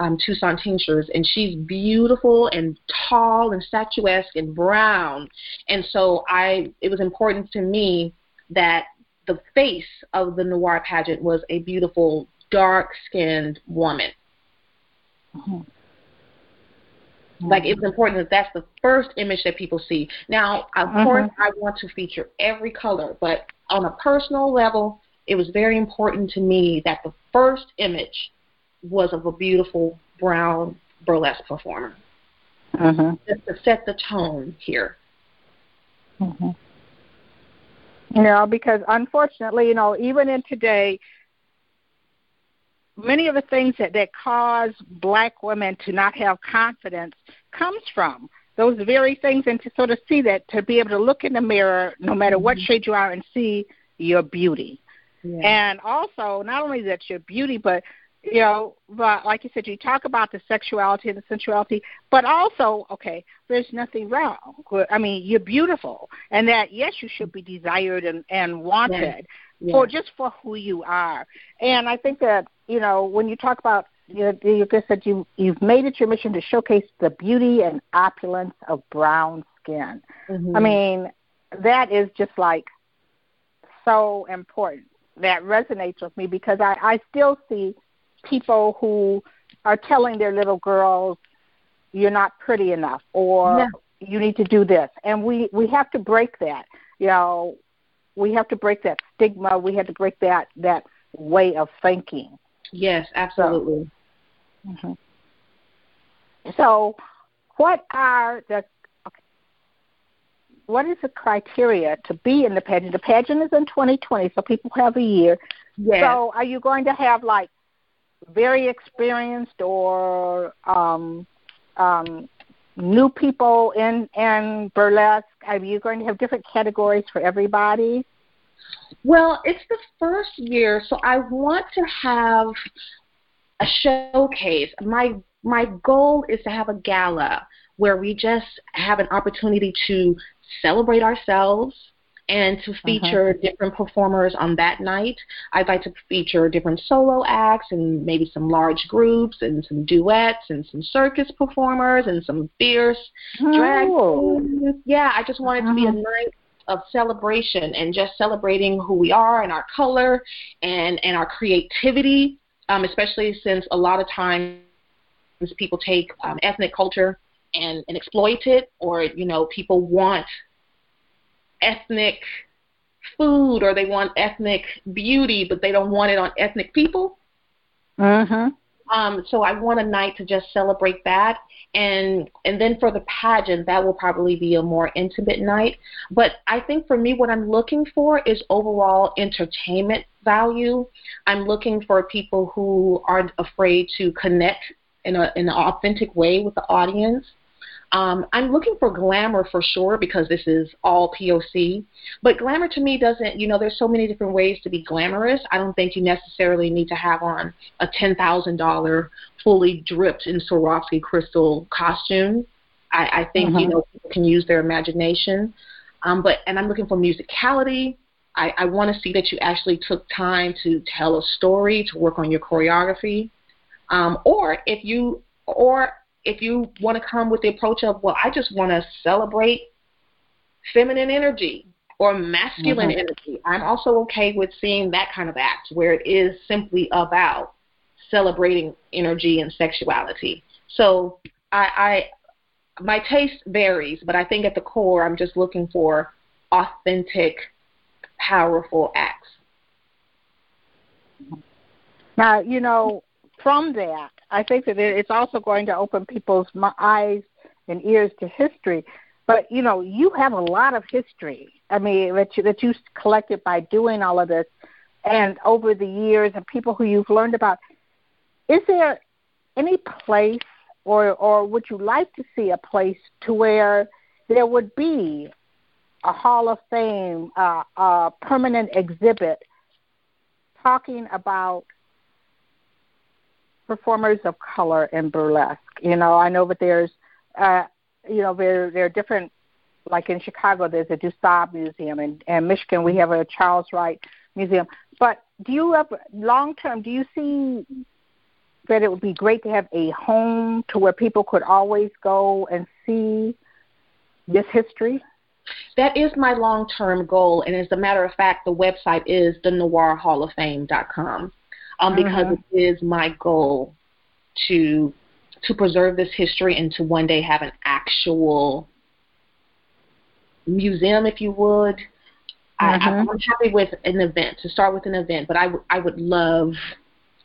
um, Toussaint tinctures, and she's beautiful and tall and statuesque and brown. And so I, it was important to me that the face of the noir pageant was a beautiful, dark-skinned woman. Mm-hmm. Like it's important that that's the first image that people see. Now, of mm-hmm. course, I want to feature every color, but on a personal level, it was very important to me that the first image was of a beautiful brown burlesque performer. Uh-huh. Just to set the tone here. Uh-huh. You know, because unfortunately, you know, even in today, many of the things that, that cause black women to not have confidence comes from those very things and to sort of see that to be able to look in the mirror no matter what mm-hmm. shade you are and see your beauty yeah. and also not only that your beauty but you know, but like you said, you talk about the sexuality and the sensuality, but also, okay, there's nothing wrong. I mean, you're beautiful, and that yes, you should be desired and and wanted for just for who you are. And I think that you know when you talk about you know, you just said you you've made it your mission to showcase the beauty and opulence of brown skin. Mm-hmm. I mean, that is just like so important. That resonates with me because I I still see people who are telling their little girls, "You're not pretty enough," or "You need to do this," and we we have to break that. You know, we have to break that stigma. We have to break that that way of thinking. Yes, absolutely. So, mm-hmm. so what are the what is the criteria to be in the pageant? The pageant is in 2020, so people have a year. Yes. So are you going to have like very experienced or um, um, new people in in burlesque? Are you going to have different categories for everybody? Well, it's the first year, so I want to have a showcase. My my goal is to have a gala where we just have an opportunity to celebrate ourselves and to uh-huh. feature uh-huh. different performers on that night. I'd like to feature different solo acts and maybe some large groups and some duets and some circus performers and some fierce oh. drag queens. Yeah, I just want it to be a uh-huh. night of celebration and just celebrating who we are and our color and and our creativity, um, especially since a lot of times people take um, ethnic culture and, and exploit it, or you know, people want ethnic food or they want ethnic beauty, but they don't want it on ethnic people. Mhm. Um, so I want a night to just celebrate that, and and then for the pageant, that will probably be a more intimate night. But I think for me, what I'm looking for is overall entertainment value. I'm looking for people who aren't afraid to connect in a in an authentic way with the audience. Um, I'm looking for glamour for sure because this is all POC. But glamour to me doesn't, you know, there's so many different ways to be glamorous. I don't think you necessarily need to have on a $10,000 fully dripped in Swarovski crystal costume. I, I think, mm-hmm. you know, people can use their imagination. Um, but, and I'm looking for musicality. I, I want to see that you actually took time to tell a story, to work on your choreography. Um, or if you, or if you want to come with the approach of, well, I just want to celebrate feminine energy or masculine mm-hmm. energy, I'm also okay with seeing that kind of act where it is simply about celebrating energy and sexuality. So I, I my taste varies, but I think at the core, I'm just looking for authentic, powerful acts. Now, you know, from that, I think that it's also going to open people's eyes and ears to history. But you know, you have a lot of history. I mean, that you, that you collected by doing all of this, and over the years, and people who you've learned about. Is there any place, or or would you like to see a place to where there would be a Hall of Fame, uh, a permanent exhibit talking about performers of color in burlesque. You know, I know that there's, uh, you know, there there are different. Like in Chicago, there's a DuSable Museum, and in Michigan we have a Charles Wright Museum. But do you have long term? Do you see that it would be great to have a home to where people could always go and see this history? That is my long term goal, and as a matter of fact, the website is the noirhalloffame.com um, because mm-hmm. it is my goal to to preserve this history and to one day have an actual museum, if you would. Mm-hmm. I, I'm happy with an event to start with an event, but I, w- I would love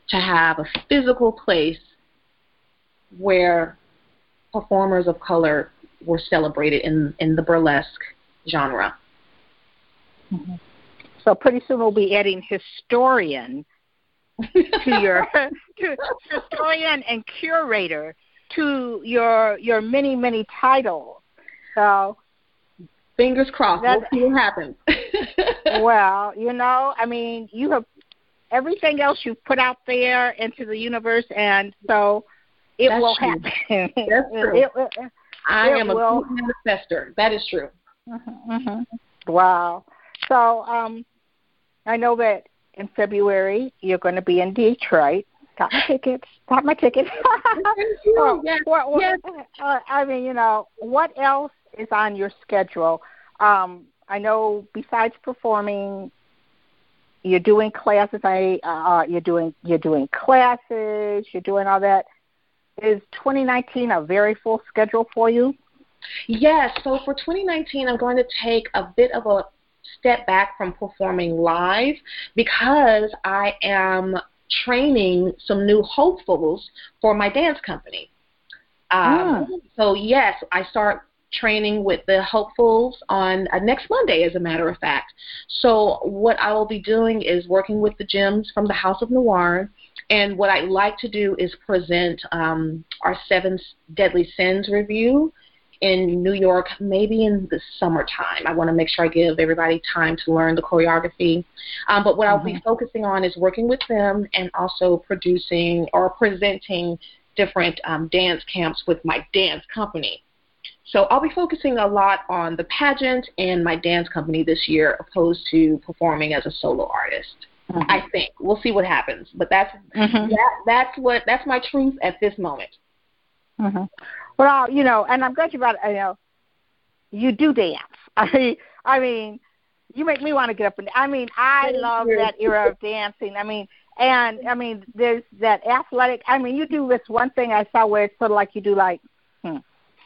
to have a physical place where performers of color were celebrated in in the burlesque genre. Mm-hmm. So pretty soon we'll be adding historian to your to historian and curator to your your many many titles. So fingers crossed. We'll see what happens. well, you know, I mean, you have everything else you've put out there into the universe, and so it That's will true. happen. That's true. It, it, I am will. a manifester. That is true. Mm-hmm, mm-hmm. Wow. So um, I know that in February. You're going to be in Detroit. Got my tickets. Got my tickets. oh, yes. Yes. Uh, I mean, you know, what else is on your schedule? Um, I know besides performing, you're doing classes. I uh, you're doing you're doing classes. You're doing all that. Is 2019 a very full schedule for you? Yes. So for 2019, I'm going to take a bit of a step back from performing live because I am training some new hopefuls for my dance company. Um, mm. So yes, I start training with the hopefuls on uh, next Monday, as a matter of fact. So what I will be doing is working with the gems from the House of Noir. And what I like to do is present um, our Seven Deadly Sins revue in New York, maybe in the summertime. I want to make sure I give everybody time to learn the choreography. Um, but what mm-hmm. I'll be mm-hmm. focusing on is working with them and also producing or presenting different um, dance camps with my dance company. So I'll be focusing a lot on the pageant and my dance company this year, opposed to performing as a solo artist. Mm-hmm. I think we'll see what happens, but that's mm-hmm. that, that's what that's my truth at this moment. Mm-hmm. Well, you know, and I'm glad you brought. You know, you do dance. I mean, I mean, you make me want to get up and. I mean, I love that era of dancing. I mean, and I mean, there's that athletic. I mean, you do this one thing I saw where it's sort of like you do like, hmm,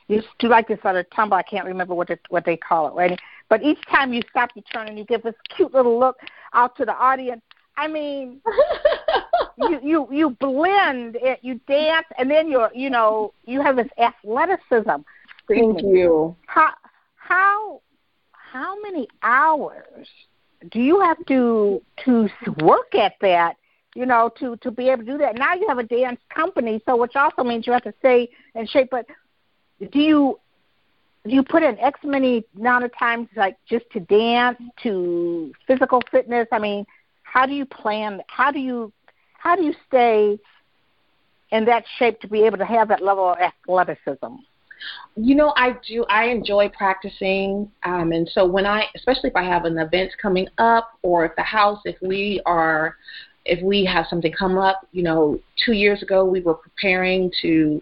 you do like this sort of tumble. I can't remember what it, what they call it, right? But each time you stop, you turn and you give this cute little look out to the audience. I mean, you you you blend it, you dance, and then you're you know you have this athleticism. Thank you. How how how many hours do you have to to work at that you know, to to be able to do that. Now you have a dance company, so which also means you have to stay in shape. But do you do you put in X many amount of times, like just to dance, to physical fitness? I mean, how do you plan? How do you how do you stay in that shape to be able to have that level of athleticism? You know, I do. I enjoy practicing, um, and so when I, especially if I have an event coming up, or if the house, if we are if we have something come up, you know, two years ago we were preparing to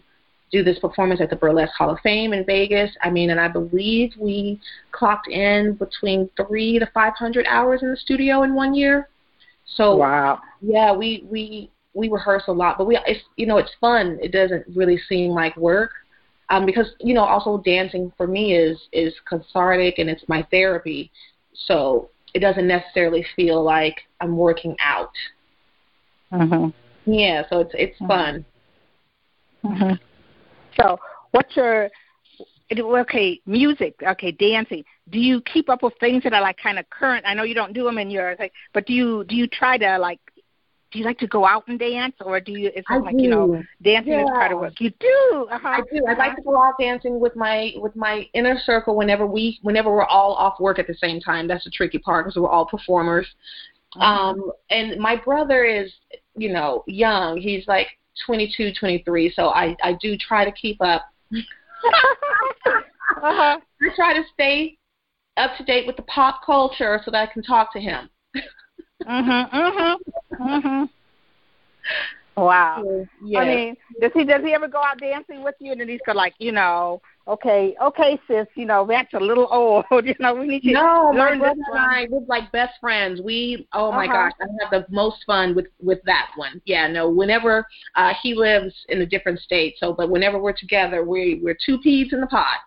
do this performance at the Burlesque Hall of Fame in Vegas. I mean, and I believe we clocked in between three to five hundred hours in the studio in one year. So wow, yeah, we we we rehearse a lot, but we it's you know it's fun. It doesn't really seem like work. Um, because you know also dancing for me is is cathartic and it's my therapy so it doesn't necessarily feel like I'm working out. Mm-hmm. Yeah, so it's it's mm-hmm. fun. Mm-hmm. So, what's your okay music? Okay, dancing. Do you keep up with things that are like kind of current? I know you don't do them in yours, like, but do you do you try to like? Do you like to go out and dance, or do you? It's like do. you know, dancing yeah. is part of work. You do. Uh-huh. I do. I like to go out dancing with my with my inner circle whenever we whenever we're all off work at the same time. That's the tricky part because we're all performers. Mm-hmm. Um, and my brother is, you know, young. He's like 22, 23. So I, I do try to keep up. uh-huh. I try to stay up to date with the pop culture so that I can talk to him. mhm, mhm, mhm. Wow. Yes. I mean, does he does he ever go out dancing with you and then he's go like, you know, okay, okay, sis, you know, that's a little old. you know, we need to no, learn my brother and I we're like best friends. We oh my uh-huh. gosh, I have the most fun with with that one. Yeah, no, whenever uh he lives in a different state, so but whenever we're together, we we're two peas in the pot.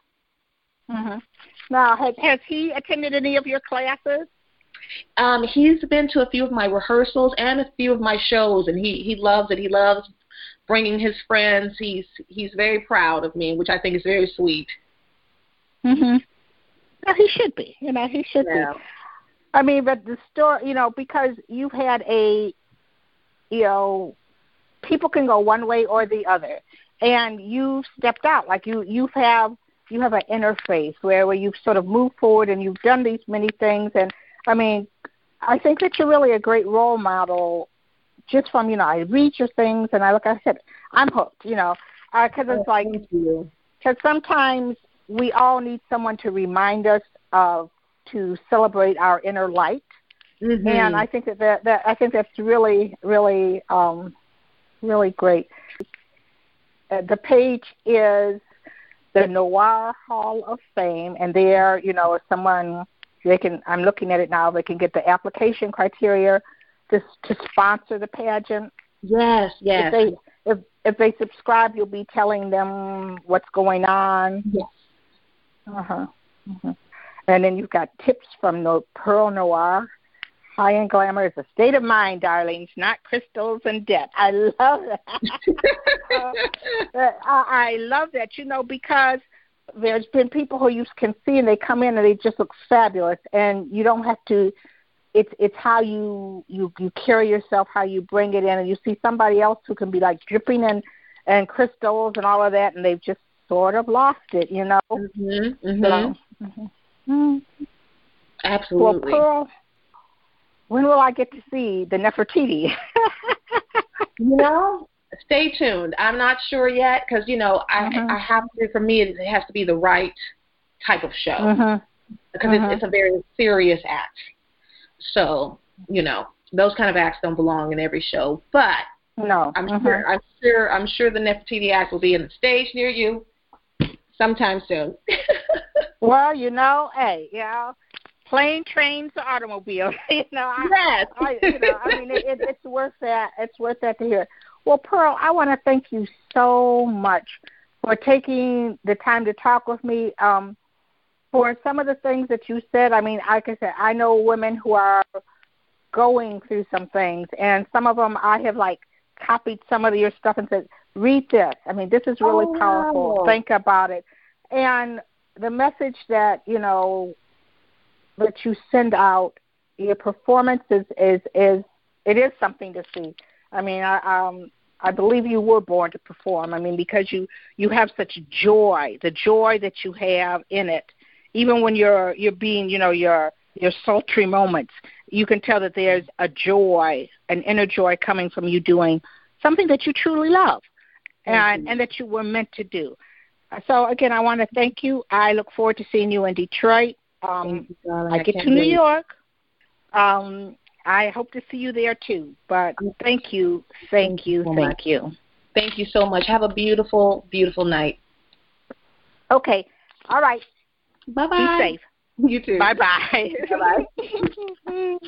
Mhm. Now, has has he attended any of your classes? Um, he's been to a few of my rehearsals and a few of my shows, and he he loves it. He loves bringing his friends. He's he's very proud of me, which I think is very sweet. Mhm. Well, he should be. You know, he should yeah. be. I mean, but the story, you know, because you've had a, you know, people can go one way or the other, and you've stepped out. Like you, you have you have an interface where where you've sort of moved forward and you've done these many things. And I mean, I think that you're really a great role model just from you know I read your things and I look. I said I'm hooked. You know, because uh, it's oh, like because sometimes we all need someone to remind us of to celebrate our inner light. Mm-hmm. And I think that, that that I think that's really really um, really great. Uh, the page is the Noir Hall of Fame, and there, you know, if someone they can. I'm looking at it now. They can get the application criteria to to sponsor the pageant. Yes, yes. If they if if they subscribe, you'll be telling them what's going on. Yes. Uh huh. Mm-hmm. And then you've got tips from the Perle Noire. High end glamour is a state of mind, darlings, not crystals and debt. I love that. uh, I love that, you know, because there's been people who you can see and they come in and they just look fabulous, and you don't have to. It's it's how you you you carry yourself, how you bring it in, and you see somebody else who can be like dripping in and crystals and all of that, and they've just sort of lost it, you know. Mm-hmm, mm-hmm. So, mm-hmm. Absolutely. Well, Perle, when will I get to see the Nefertiti? you know, stay tuned. I'm not sure yet because you know I mm-hmm. I have to. For me, it has to be the right type of show mm-hmm. because it's, it's a very serious act. So you know, those kind of acts don't belong in every show, but no, I'm sure. I'm sure. I'm sure the Nefertiti act will be in the stage near you sometime soon. well, you know, hey, you know, plane, trains, automobiles. you know, I, yes. I, you know, I mean, it, it, it's worth that. It's worth that to hear. Well, Perle, I want to thank you so much for taking the time to talk with me. Um, for some of the things that you said, I mean, like I said, I know women who are going through some things, and some of them I have like copied some of your stuff and said, read this. I mean, this is really oh, powerful. Wow. Think about it. And the message that, you know, that you send out, your performance is, is, is it is something to see. I mean, I um I believe you were born to perform. I mean, because you you have such joy, the joy that you have in it. Even when you're you're being, you know, your your sultry moments, you can tell that there's a joy, an inner joy coming from you doing something that you truly love and and that you were meant to do. So again, I want to thank you. I look forward to seeing you in Detroit. Um, you, I get to New York. Um, I hope to see you there too. But thank you, thank you, so thank much. you. Thank you so much. Have a beautiful, beautiful night. Okay. All right. Bye bye. Be safe. You too. Bye bye. Bye-bye.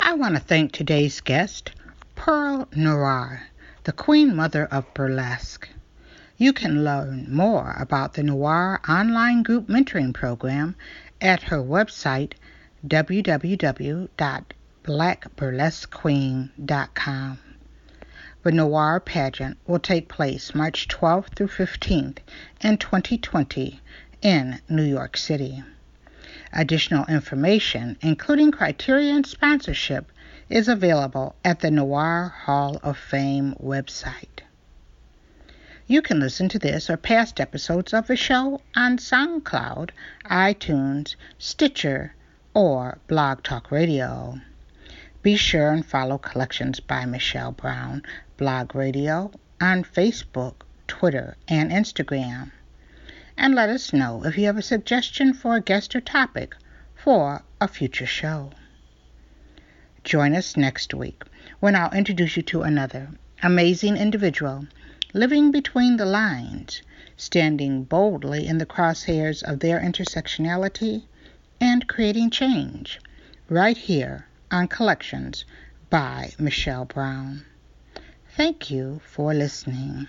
I want to thank today's guest, Perle Noire, the Queen Mother of Burlesque. You can learn more about the Noir online group mentoring program at her website, www.blackburlesquequeen.com. The Noir pageant will take place March 12th through 15th in 2020 in New York City. Additional information, including criteria and sponsorship, is available at the Noir Hall of Fame website. You can listen to this or past episodes of the show on SoundCloud, iTunes, Stitcher, or Blog Talk Radio. Be sure and follow Collections by Michelle Brown, Blog Radio, on Facebook, Twitter, and Instagram. And let us know if you have a suggestion for a guest or topic for a future show. Join us next week when I'll introduce you to another amazing individual living between the lines, standing boldly in the crosshairs of their intersectionality, and creating change right here on Collections by Michelle Brown. Thank you for listening.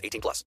18 plus.